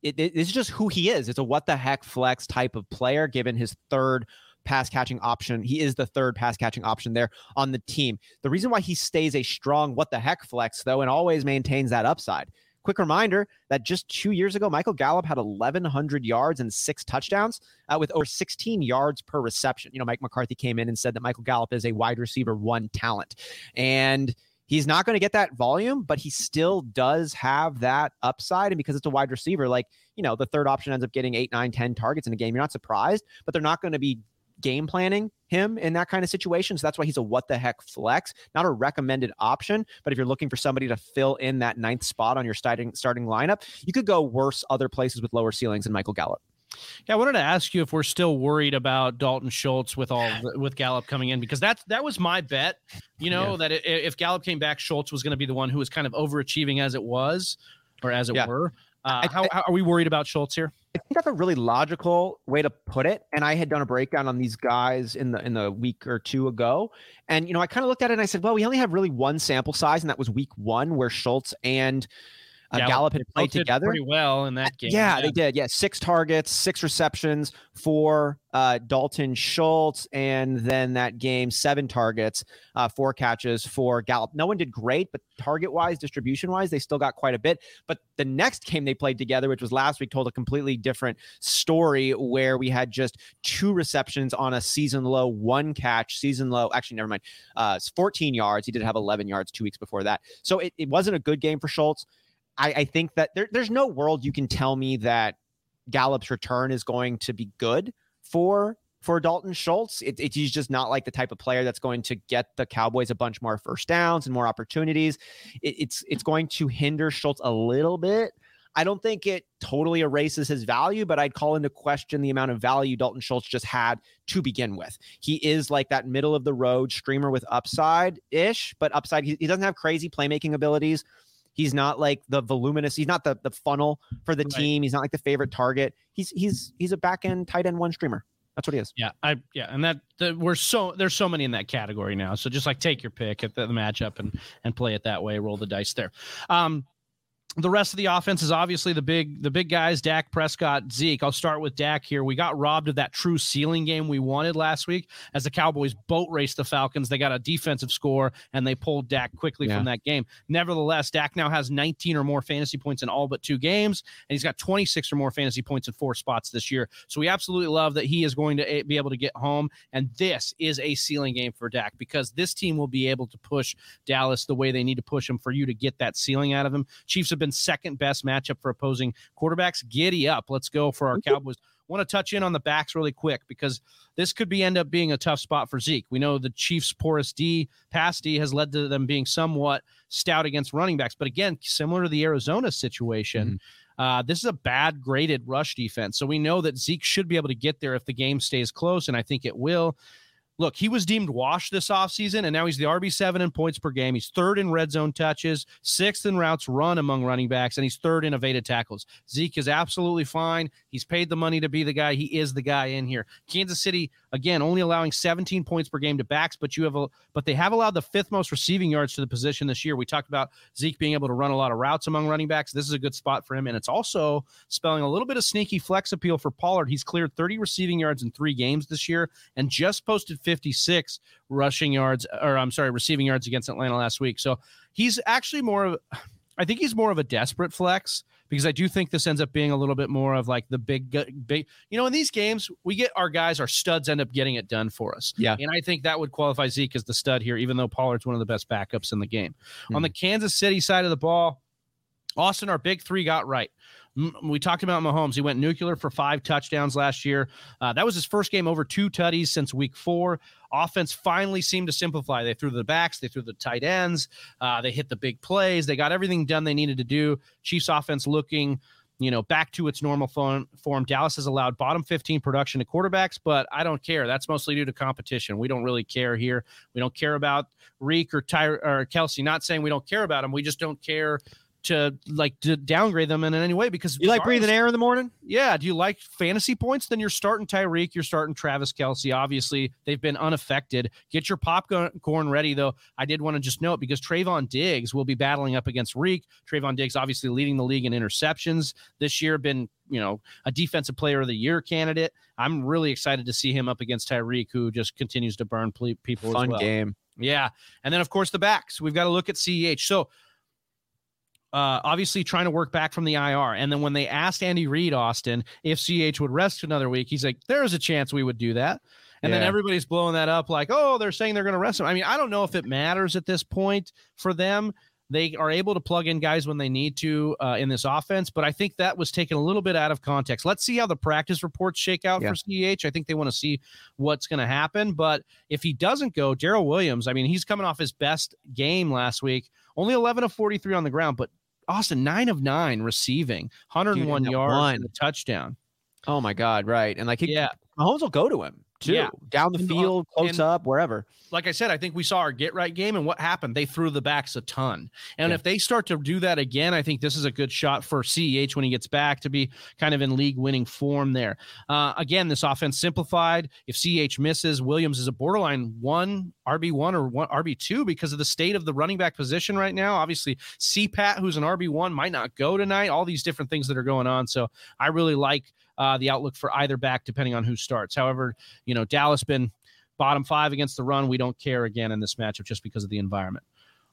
it, it, it's just who he is. It's a what the heck flex type of player given his third pass catching option. He is the third pass catching option there on the team. The reason why he stays a strong what the heck flex, though, and always maintains that upside. Quick reminder that just two years ago, Michael Gallup had 1,100 yards and six touchdowns uh, with over 16 yards per reception. You know, Mike McCarthy came in and said that Michael Gallup is a wide receiver one talent. And He's not going to get that volume, but he still does have that upside. And because it's a wide receiver, like, you know, the third option ends up getting eight, nine, 10 targets in a game. You're not surprised, but they're not going to be game planning him in that kind of situation. So that's why he's a what the heck flex, not a recommended option. But if you're looking for somebody to fill in that ninth spot on your starting starting lineup, you could go worse other places with lower ceilings than Michael Gallup. Yeah, I wanted to ask you if we're still worried about Dalton Schultz with all with Gallup coming in because that's that was my bet. You know yeah. that if Gallup came back, Schultz was going to be the one who was kind of overachieving as it was, or as it yeah. were. Uh, how, how, are we worried about Schultz here? I think that's a really logical way to put it. And I had done a breakdown on these guys in the in the week or two ago, and you know I kind of looked at it and I said, well, we only have really one sample size, and that was week one where Schultz and uh, Gallup, Gallup had played together pretty well in that uh, game. Yeah, yeah, they did. Yeah, six targets, six receptions for uh, Dalton Schultz, and then that game, seven targets, uh, four catches for Gallup. No one did great, but target wise, distribution wise, they still got quite a bit. But the next game they played together, which was last week, told a completely different story where we had just two receptions on a season low, one catch, season low. Actually, never mind. Uh, 14 yards. He did have 11 yards two weeks before that. So it, it wasn't a good game for Schultz. I, I think that there, there's no world you can tell me that Gallup's return is going to be good for for Dalton Schultz. It, it, he's just not like the type of player that's going to get the Cowboys a bunch more first downs and more opportunities. It, it's it's going to hinder Schultz a little bit. I don't think it totally erases his value, but I'd call into question the amount of value Dalton Schultz just had to begin with. He is like that middle of the road streamer with upside ish, but upside, he, he doesn't have crazy playmaking abilities. He's not like the voluminous. He's not the the funnel for the right. team. He's not like the favorite target. He's he's he's a back end tight end one streamer. That's what he is. Yeah, I yeah, and that the, we're so there's so many in that category now. So just like take your pick at the, the matchup and and play it that way. Roll the dice there. Um, the rest of the offense is obviously the big the big guys Dak Prescott Zeke. I'll start with Dak here. We got robbed of that true ceiling game we wanted last week as the Cowboys boat raced the Falcons. They got a defensive score and they pulled Dak quickly yeah. from that game. Nevertheless Dak now has 19 or more fantasy points in all but two games and he's got 26 or more fantasy points in four spots this year. So we absolutely love that he is going to eh, be able to get home and this is a ceiling game for Dak because this team will be able to push Dallas the way they need to push him for you to get that ceiling out of him. Chiefs have been second best matchup for opposing quarterbacks. Giddy up. Let's go for our Cowboys. Want to touch in on the backs really quick because this could be end up being a tough spot for Zeke. We know the Chiefs' porous D, pass D, has led to them being somewhat stout against running backs. But again, similar to the Arizona situation, mm-hmm. uh, this is a bad graded rush defense. So we know that Zeke should be able to get there if the game stays close, and I think it will look, he was deemed washed this offseason, and now he's the RB7 in points per game. He's third in red zone touches, sixth in routes run among running backs, and he's third in evaded tackles. Zeke is absolutely fine. He's paid the money to be the guy. He is the guy in here. Kansas City, again, only allowing 17 points per game to backs, but you have a but they have allowed the fifth most receiving yards to the position this year. We talked about Zeke being able to run a lot of routes among running backs. This is a good spot for him, and it's also spelling a little bit of sneaky flex appeal for Pollard. He's cleared 30 receiving yards in three games this year and just posted 56 rushing yards, or I'm sorry, receiving yards against Atlanta last week. So he's actually more of, I think he's more of a desperate flex because I do think this ends up being a little bit more of like the big, big, you know, in these games, we get our guys, our studs end up getting it done for us. Yeah. And I think that would qualify Zeke as the stud here, even though Pollard's one of the best backups in the game. Mm-hmm. On the Kansas City side of the ball, Austin, our big three got right we talked about Mahomes. He went nuclear for five touchdowns last year. Uh, that was his first game over two tutties since week four. Offense finally seemed to simplify. They threw the backs, they threw the tight ends, uh, they hit the big plays. They got everything done they needed to do. Chiefs offense looking you know, back to its normal form. Dallas has allowed bottom 15 production to quarterbacks, but I don't care. That's mostly due to competition. We don't really care here. We don't care about Reek or Ty or Kelce. Not saying we don't care about them. We just don't care to like to downgrade them in any way because you like breathing air in the morning. Yeah. Do you like fantasy points? Then you're starting Tyreek. You're starting Travis Kelce. Obviously, they've been unaffected. Get your popcorn ready, though. I did want to just note because Trevon Diggs will be battling up against Reek. Trevon Diggs, obviously leading the league in interceptions this year, been you know a defensive player of the year candidate. I'm really excited to see him up against Tyreek, who just continues to burn people. Fun well. game. Yeah. And then, of course, the backs. We've got to look at CEH. So, uh, obviously trying to work back from the IR. And then when they asked Andy Reid, Austin, if CH would rest another week, he's like, there's a chance we would do that. And yeah. then everybody's blowing that up like, oh, they're saying they're going to rest him. I mean, I don't know if it matters at this point for them. They are able to plug in guys when they need to uh, in this offense, but I think that was taken a little bit out of context. Let's see how the practice reports shake out yeah. for CEH. I think they want to see what's going to happen. But if he doesn't go, Darrel Williams, I mean, he's coming off his best game last week, only 11 of 43 on the ground, but Austin, nine of nine receiving, 101 Dude, yards, one. and a touchdown. Oh my God, right. And like, he, yeah, Mahomes will go to him too, yeah. down the field, close and, up, wherever. Like I said, I think we saw our get right game, and what happened? They threw the backs a ton. And yeah. if they start to do that again, I think this is a good shot for CEH when he gets back to be kind of in league winning form there. Uh, again, this offense simplified. If CEH misses, Williams is a borderline one RB one or one RB two because of the state of the running back position right now. Obviously, CPAT, who's an RB one, might not go tonight. All these different things that are going on. So I really like uh, the outlook for either back, depending on who starts. However, you know, Dallas been bottom five against the run. We don't care again in this matchup just because of the environment.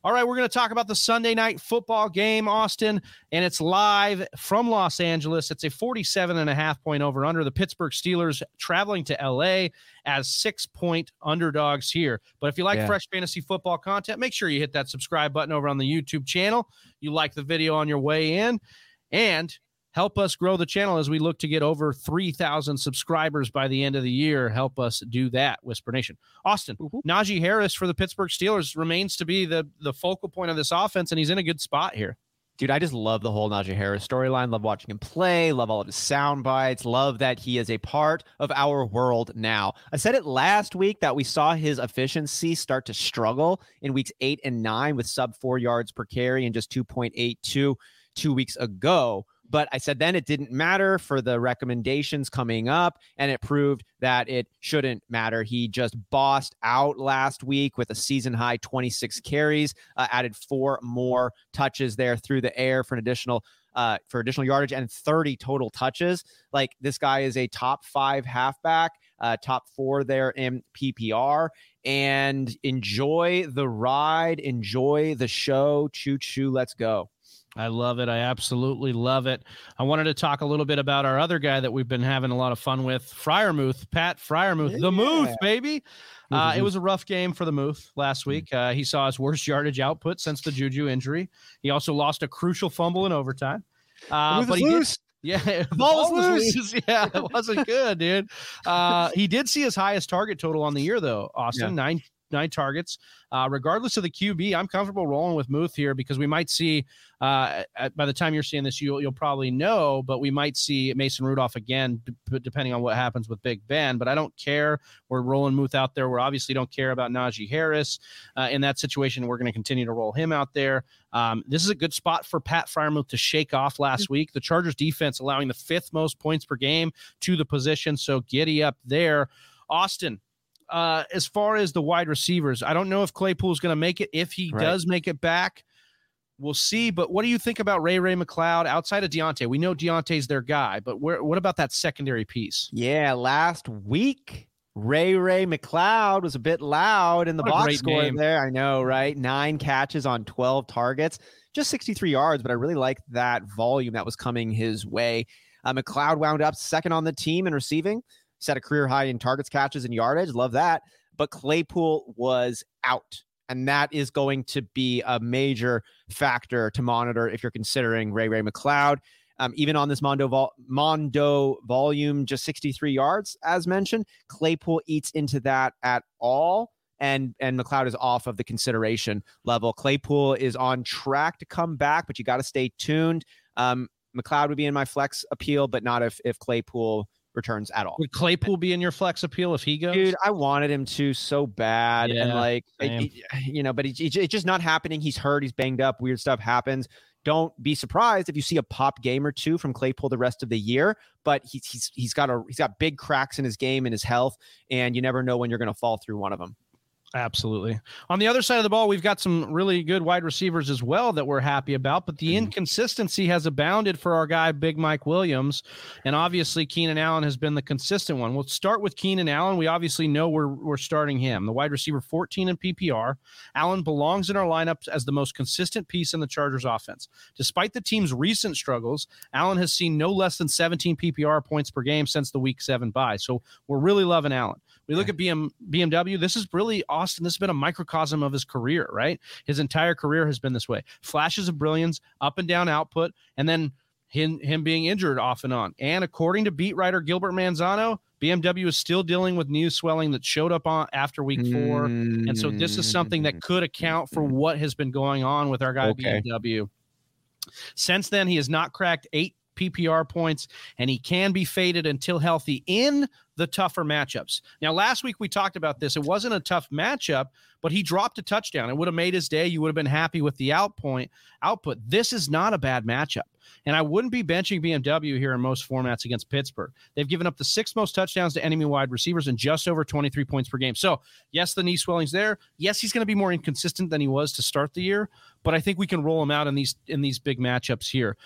All right, we're going to talk about the Sunday night football game, Austin, and it's live from Los Angeles. It's a 47 and a half point over under. The Pittsburgh Steelers traveling to LA as six point underdogs here. But if you like yeah. fresh fantasy football content, make sure you hit that subscribe button over on the YouTube channel. You like the video on your way in. And help us grow the channel as we look to get over 3,000 subscribers by the end of the year. Help us do that, Whisper Nation. Austin, mm-hmm. Najee Harris for the Pittsburgh Steelers remains to be the, the focal point of this offense, and he's in a good spot here. Dude, I just love the whole Najee Harris storyline. Love watching him play. Love all of his sound bites. Love that he is a part of our world now. I said it last week that we saw his efficiency start to struggle in weeks eight and nine with sub four yards per carry and just 2.82 two weeks ago. But I said then it didn't matter for the recommendations coming up, and it proved that it shouldn't matter. He just bossed out last week with a season high 26 carries, uh, added four more touches there through the air for an additional uh, for additional yardage and 30 total touches. Like this guy is a top five halfback, uh, top four there in PPR. And enjoy the ride, enjoy the show. Choo choo, let's go. I love it. I absolutely love it. I wanted to talk a little bit about our other guy that we've been having a lot of fun with, Freiermuth, Pat Freiermuth, yeah. the Muth, baby. Uh, it was a rough game for the Muth last week. Uh, he saw his worst yardage output since the Juju injury. He also lost a crucial fumble in overtime. Uh, but he loose. did, yeah, ball, ball was loose. loose. Yeah, it wasn't good, dude. Uh, he did see his highest target total on the year, though. Austin yeah. nine nine targets. Uh, regardless of the QB, I'm comfortable rolling with Muth here because we might see. Uh, at, by the time you're seeing this, you'll you'll probably know, but we might see Mason Rudolph again, depending on what happens with Big Ben. But I don't care. We're rolling Muth out there. We obviously don't care about Najee Harris uh, in that situation. We're going to continue to roll him out there. Um, this is a good spot for Pat Freiermuth to shake off last week. The Chargers defense allowing the fifth most points per game to the position, so giddy up there. Austin, uh, as far as the wide receivers, I don't know if Claypool is going to make it. If he right. does make it back, we'll see. But what do you think about Ray Ray McCloud outside of Diontae? We know Diontae's their guy, but where, what about that secondary piece? Yeah, last week Ray Ray McCloud was a bit loud in the what box score name. there. I know, right? Nine catches on 12 targets, just 63 yards, but I really like that volume that was coming his way. Uh, McCloud wound up second on the team in receiving set a career high in targets, catches, and yardage. Love that. But Claypool was out. And that is going to be a major factor to monitor if you're considering Ray Ray McCloud. Um, even on this Mondo, vol- Mondo volume, just 63 yards, as mentioned. Claypool eats into that at all. And, and McCloud is off of the consideration level. Claypool is on track to come back, but you got to stay tuned. Um, McCloud would be in my flex appeal, but not if if Claypool returns at all. Would Claypool be in your flex appeal if he goes? Dude, I wanted him to so bad, yeah, and like, it, it, you know, but it's it, just not happening. He's hurt. He's banged up. Weird stuff happens. don't be surprised if you see a pop game or two from Claypool the rest of the year. But he's he's he's got a he's got big cracks in his game and his health, and you never know when you're going to fall through one of them. Absolutely. On the other side of the ball, we've got some really good wide receivers as well that we're happy about, but the mm-hmm. inconsistency has abounded for our guy, Big Mike Williams. And obviously, Keenan Allen has been the consistent one. We'll start with Keenan Allen. We obviously know we're, we're starting him, the wide receiver 14 in PPR. Allen belongs in our lineups as the most consistent piece in the Chargers offense. Despite the team's recent struggles, Allen has seen no less than 17 PPR points per game since the week seven bye. So we're really loving Allen. We look at BM, BMW. This is really Austin. This has been a microcosm of his career, right? His entire career has been this way. Flashes of brilliance, up and down output, and then him, him being injured off and on. And according to beat writer Gilbert Manzano, BMW is still dealing with knee swelling that showed up on after week four. Mm. And so this is something that could account for what has been going on with our guy okay. BMW. Since then, he has not cracked eight PPR points, and he can be faded until healthy in the tougher matchups. Now, last week we talked about this. It wasn't a tough matchup, but he dropped a touchdown. It would have made his day. You would have been happy with the outpoint output. This is not a bad matchup. And I wouldn't be benching BMW here in most formats against Pittsburgh. They've given up the sixth most touchdowns to enemy wide receivers and just over 23 points per game. So, yes, the knee swelling's there. Yes, he's going to be more inconsistent than he was to start the year, but I think we can roll him out in these in these big matchups here.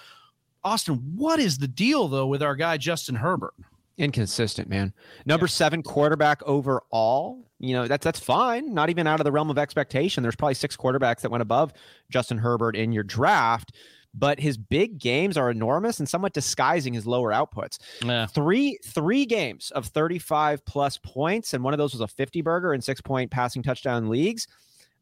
Austin, what is the deal though with our guy Justin Herbert? Inconsistent, man. Number yeah. seven quarterback overall. You know, that's that's fine. Not even out of the realm of expectation. There's probably six quarterbacks that went above Justin Herbert in your draft but his big games are enormous and somewhat disguising his lower outputs. Yeah. Three three games of 35 plus points, and one of those was a 50 burger and six point passing touchdown leagues.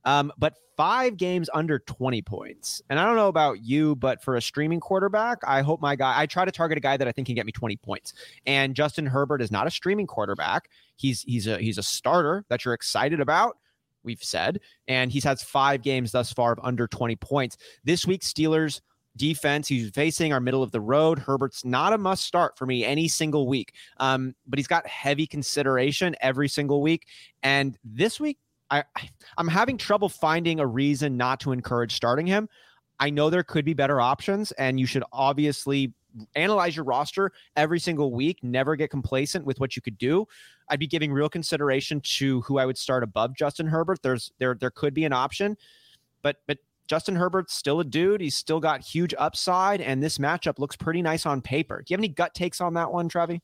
Um, but five games under 20 points. And I don't know about you, but for a streaming quarterback, I hope my guy, I try to target a guy that I think can get me 20 points. And Justin Herbert is not a streaming quarterback. He's he's a he's a starter that you're excited about. We've said, and he's had five games thus far of under 20 points. This week, Steelers defense he's facing our middle of the road. Herbert's not a must start for me any single week, um, but he's got heavy consideration every single week. And this week, I, I'm having trouble finding a reason not to encourage starting him. I know there could be better options, and you should obviously analyze your roster every single week. Never get complacent with what you could do. I'd be giving real consideration to who I would start above Justin Herbert. There's there there could be an option, but but Justin Herbert's still a dude. He's still got huge upside, and this matchup looks pretty nice on paper. Do you have any gut takes on that one, Trevi?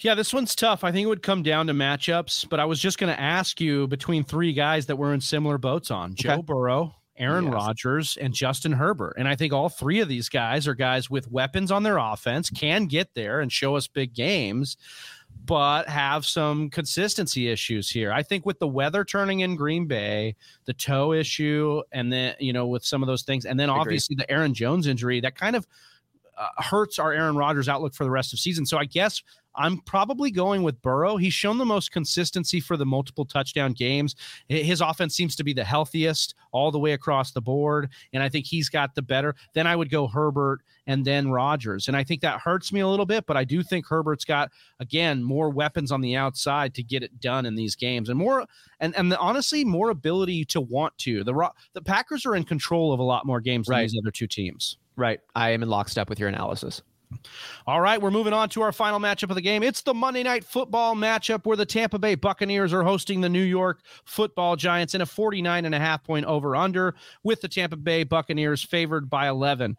Yeah, this one's tough. I think it would come down to matchups, but I was just going to ask you between three guys that we're in similar boats on okay. Joe Burrow, Aaron yes. Rodgers, and Justin Herbert. And I think all three of these guys are guys with weapons on their offense, can get there and show us big games but have some consistency issues here. I think with the weather turning in Green Bay, the toe issue, and then, you know, with some of those things, and then obviously the Aaron Jones injury, that kind of uh, hurts our Aaron Rodgers outlook for the rest of season. So I guess I'm probably going with Burrow. He's shown the most consistency for the multiple touchdown games. His offense seems to be the healthiest all the way across the board, and I think he's got the better. Then I would go Herbert and then Rodgers, and I think that hurts me a little bit. But I do think Herbert's got again more weapons on the outside to get it done in these games, and more and and the, honestly more ability to want to. The the Packers are in control of a lot more games right. than these other two teams. Right. I am in lockstep with your analysis. All right, we're moving on to our final matchup of the game. It's the Monday Night Football matchup where the Tampa Bay Buccaneers are hosting the New York Football Giants in a 49 and a half point over under with the Tampa Bay Buccaneers favored by 11.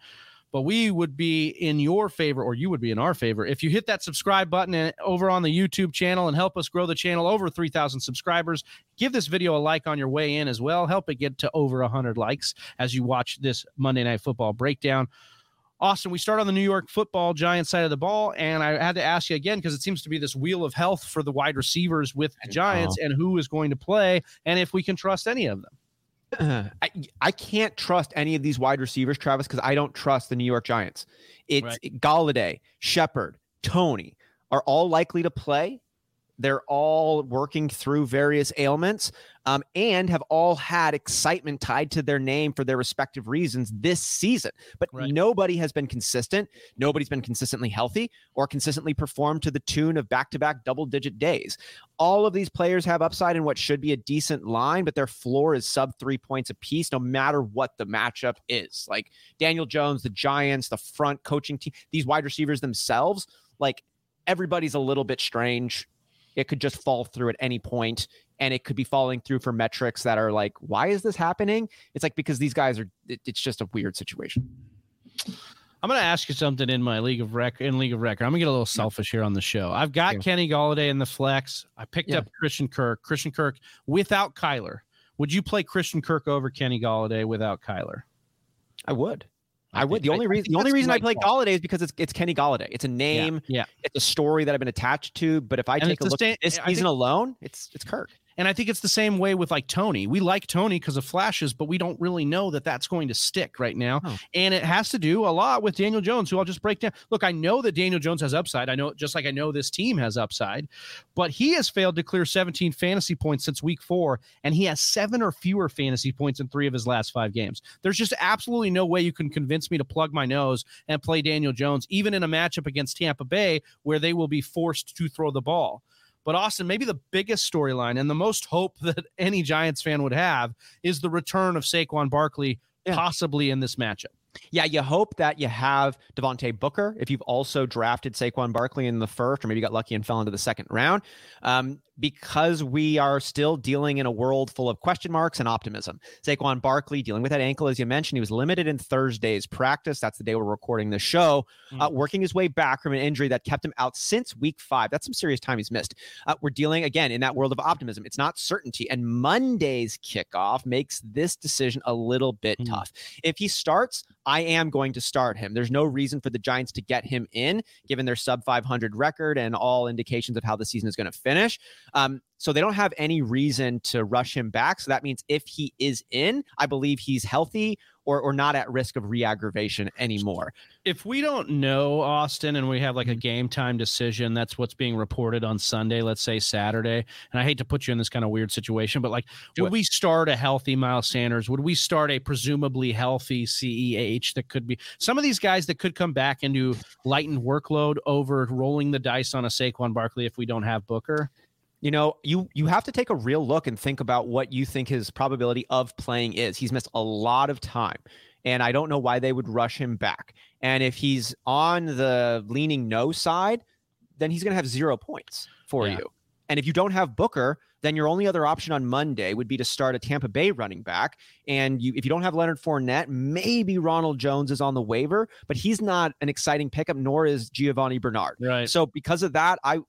But we would be in your favor, or you would be in our favor, if you hit that subscribe button over on the YouTube channel and help us grow the channel over 3,000 subscribers. Give this video a like on your way in as well. Help it get to over 100 likes as you watch this Monday Night Football breakdown. Austin, we start on the New York football Giants side of the ball. And I had to ask you again because it seems to be this wheel of health for the wide receivers with the Giants and who is going to play and if we can trust any of them. I, I can't trust any of these wide receivers, Travis, because I don't trust the New York Giants. It's right. Golladay, Shepard, Toney are all likely to play. They're all working through various ailments um, and have all had excitement tied to their name for their respective reasons this season. But right. nobody has been consistent. Nobody's been consistently healthy or consistently performed to the tune of back to back double digit days. All of these players have upside in what should be a decent line, but their floor is sub three points apiece, no matter what the matchup is. Like Daniel Jones, the Giants, the front coaching team, these wide receivers themselves, like everybody's a little bit strange it could just fall through at any point and it could be falling through for metrics that are like why is this happening it's like because these guys are it, it's just a weird situation I'm going to ask you something in my league of rec in league of record. I'm going to get a little selfish here on the show. I've got yeah. Kenny Golladay in the flex. I picked yeah. up Christian Kirk. Christian Kirk without Kyler. Would you play Christian Kirk over Kenny Golladay without Kyler? I would. I, would. The only reason the only reason I play Golladay is because it's it's Kenny Golladay. It's a name. Yeah. yeah. It's a story that I've been attached to. But if I and take a look sta- at this season think, alone, it's it's Kirk. And I think it's the same way with like Toney. We like Toney because of flashes, but we don't really know that that's going to stick right now. Oh. And it has to do a lot with Daniel Jones, who I'll just break down. Look, I know that Daniel Jones has upside. I know, just like I know this team has upside, but he has failed to clear 17 fantasy points since week four, and he has seven or fewer fantasy points in three of his last five games. There's just absolutely no way you can convince me to plug my nose and play Daniel Jones, even in a matchup against Tampa Bay where they will be forced to throw the ball. But Austin, maybe the biggest storyline and the most hope that any Giants fan would have is the return of Saquon Barkley, yeah. possibly in this matchup. Yeah, you hope that you have Devontae Booker if you've also drafted Saquon Barkley in the first, or maybe you got lucky and fell into the second round. Um, because we are still dealing in a world full of question marks and optimism. Saquon Barkley dealing with that ankle, as you mentioned, he was limited in Thursday's practice. That's the day we're recording the show, mm. uh, working his way back from an injury that kept him out since week five. That's some serious time he's missed. Uh, we're dealing again in that world of optimism. It's not certainty. And Monday's kickoff makes this decision a little bit mm. tough. If he starts, I am going to start him. There's no reason for the Giants to get him in, given their sub 500 record and all indications of how the season is going to finish. Um, so they don't have any reason to rush him back. So that means if he is in, I believe he's healthy or, or not at risk of re-aggravation anymore. If we don't know Austin and we have like a mm-hmm. game time decision, that's what's being reported on Sunday, let's say Saturday. And I hate to put you in this kind of weird situation, but like, Do would it. we start a healthy Miles Sanders? Would we start a presumably healthy CEH that could be some of these guys that could come back into lightened workload over rolling the dice on a Saquon Barkley if we don't have Booker? You know, you you have to take a real look and think about what you think his probability of playing is. He's missed a lot of time, and I don't know why they would rush him back. And if he's on the leaning no side, then he's going to have zero points for yeah. you. And if you don't have Booker, then your only other option on Monday would be to start a Tampa Bay running back. And you, if you don't have Leonard Fournette, maybe Ronald Jones is on the waiver, but he's not an exciting pickup, nor is Giovani Bernard. Right. So because of that, I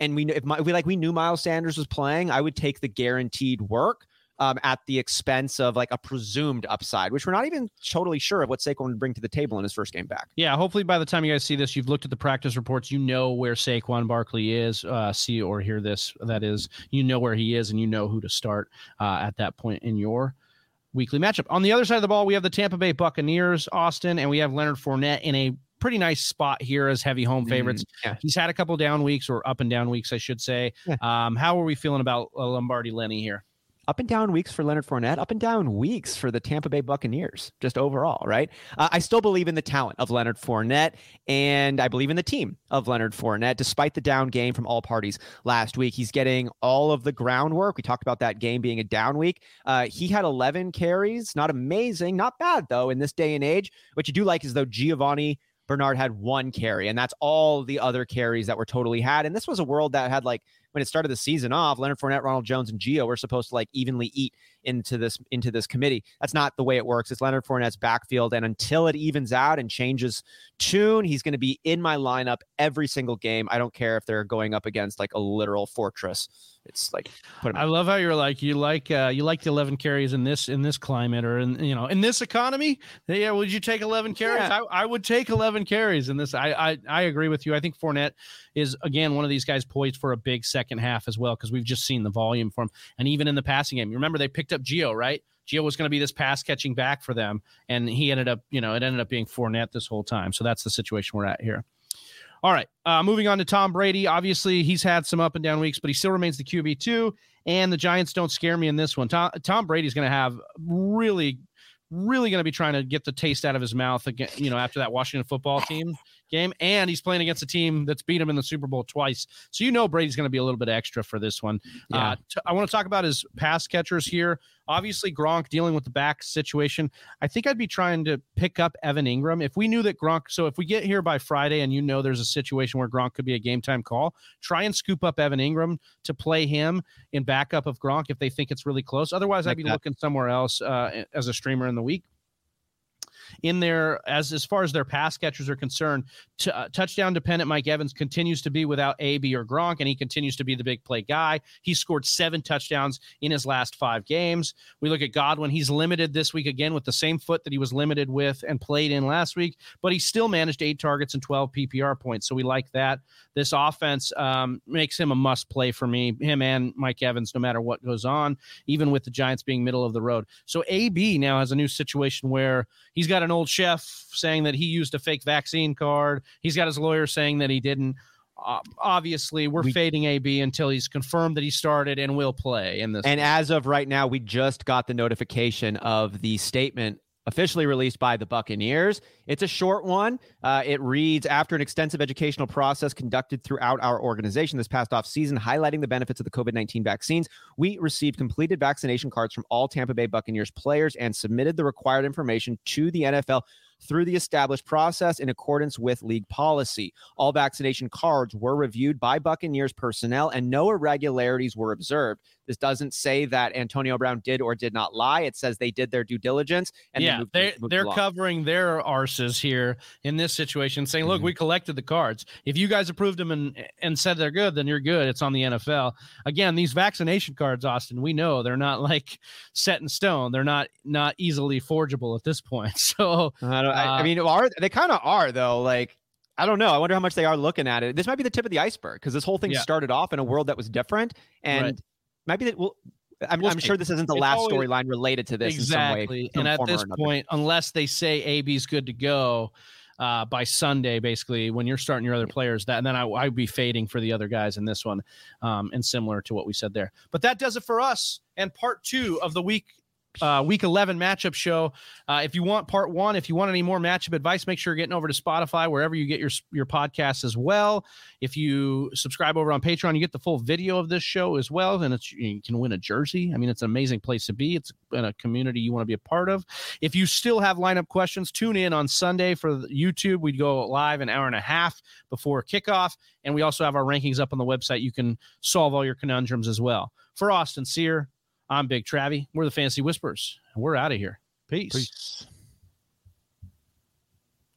and we if, my, if we like we knew Miles Sanders was playing, I would take the guaranteed work um, at the expense of like a presumed upside, which we're not even totally sure of what Saquon would bring to the table in his first game back. Yeah, hopefully by the time you guys see this, you've looked at the practice reports, you know where Saquon Barkley is. Uh, see or hear this, that is, you know where he is, and you know who to start uh, at that point in your weekly matchup. On the other side of the ball, we have the Tampa Bay Buccaneers, Austin, and we have Leonard Fournette in a pretty nice spot here as heavy home favorites. Mm, yeah. He's had a couple down weeks or up and down weeks, I should say. Yeah. Um, how are we feeling about uh, Lombardi Lenny here? up and down weeks for Leonard Fournette, up and down weeks for the Tampa Bay Buccaneers, just overall, right? Uh, I still believe in the talent of Leonard Fournette, and I believe in the team of Leonard Fournette, despite the down game from all parties last week. He's getting all of the groundwork. We talked about that game being a down week. Uh, he had 11 carries, not amazing, not bad though in this day and age. What you do like is though Giovani Bernard had one carry, and that's all the other carries that were totally had. And this was a world that had like when it started the season off, Leonard Fournette, Ronald Jones, and Gio were supposed to like evenly eat into this into this committee. That's not the way it works. It's Leonard Fournette's backfield, and until it evens out and changes tune, he's going to be in my lineup every single game. I don't care if they're going up against like a literal fortress it's like I love how you're like you like uh, you like the 11 carries in this in this climate or in you know in this economy. Yeah, would you take 11 carries? Yeah. I, I would take 11 carries in this. I, I I agree with you. I think Fournette is again one of these guys poised for a big second half as well because we've just seen the volume from and even in the passing game. Remember they picked up Gio right. Gio was going to be this pass catching back for them, and he ended up, you know, it ended up being Fournette this whole time. So that's the situation we're at here. All right. Uh, moving on to Tom Brady. Obviously, he's had some up and down weeks, but he still remains the QB two. And the Giants don't scare me in this one. Tom, Tom Brady's going to have really, really going to be trying to get the taste out of his mouth again. You know, after that Washington football team game, and he's playing against a team that's beat him in the Super Bowl twice. So you know Brady's going to be a little bit extra for this one. Yeah. Uh, t- I want to talk about his pass catchers here. Obviously, Gronk dealing with the back situation. I think I'd be trying to pick up Evan Engram if we knew that Gronk. So if we get here by Friday and you know there's a situation where Gronk could be a game time call, try and scoop up Evan Engram to play him in backup of Gronk if they think it's really close. Otherwise, like I'd be that. looking somewhere else uh, as a streamer in the week in there as as far as their pass catchers are concerned. T- uh, touchdown dependent Mike Evans continues to be without AB or Gronk, and he continues to be the big play guy. He scored seven touchdowns in his last five games. We look at Godwin; he's limited this week again with the same foot that he was limited with and played in last week, but he still managed eight targets and 12 PPR points. So we like that. This offense um, makes him a must play for me, him and Mike Evans, no matter what goes on, even with the Giants being middle of the road. So AB now has a new situation where he's got an old chef saying that he used a fake vaccine card. He's got his lawyer saying that he didn't. Uh, obviously, we're we, fading AB until he's confirmed that he started and will play in this. And as of right now, we just got the notification of the statement officially released by the Buccaneers. It's a short one. Uh, it reads After an extensive educational process conducted throughout our organization this past off season, highlighting the benefits of the COVID 19 vaccines, we received completed vaccination cards from all Tampa Bay Buccaneers players and submitted the required information to the NFL through the established process in accordance with league policy. All vaccination cards were reviewed by Buccaneers personnel and no irregularities were observed. This doesn't say that Antonio Brown did or did not lie. It says they did their due diligence. And yeah, they, they are covering their arses here in this situation, saying, "Look, mm-hmm. we collected the cards. If you guys approved them and and said they're good, then you're good. It's on the NFL." Again, these vaccination cards, Austin, we know they're not like set in stone. They're not not easily forgeable at this point. So I, uh, I mean, are they kind of are though? Like I don't know. I wonder how much they are looking at it. This might be the tip of the iceberg because this whole thing yeah. started off in a world that was different, and right maybe that will. I'm, we'll I'm sure this isn't the last storyline related to this exactly. and at this point, unless they say AB's good to go uh, by Sunday, basically, when you're starting your other players, that and then I, I'd be fading for the other guys in this one, um, and similar to what we said there. But that does it for us and part two of the week uh, week 11 matchup show. Uh, if you want part one, if you want any more matchup advice, make sure you're getting over to Spotify, wherever you get your, your podcasts as well. If you subscribe over on Patreon, you get the full video of this show as well. And it's, you can win a jersey. I mean, it's an amazing place to be. It's in a community you want to be a part of. If you still have lineup questions, tune in on Sunday for YouTube. We'd go live an hour and a half before kickoff. And we also have our rankings up on the website. You can solve all your conundrums as well. For Austin Sear, I'm Big Travie. We're the Fancy Whispers, we're out of here. Peace. Peace.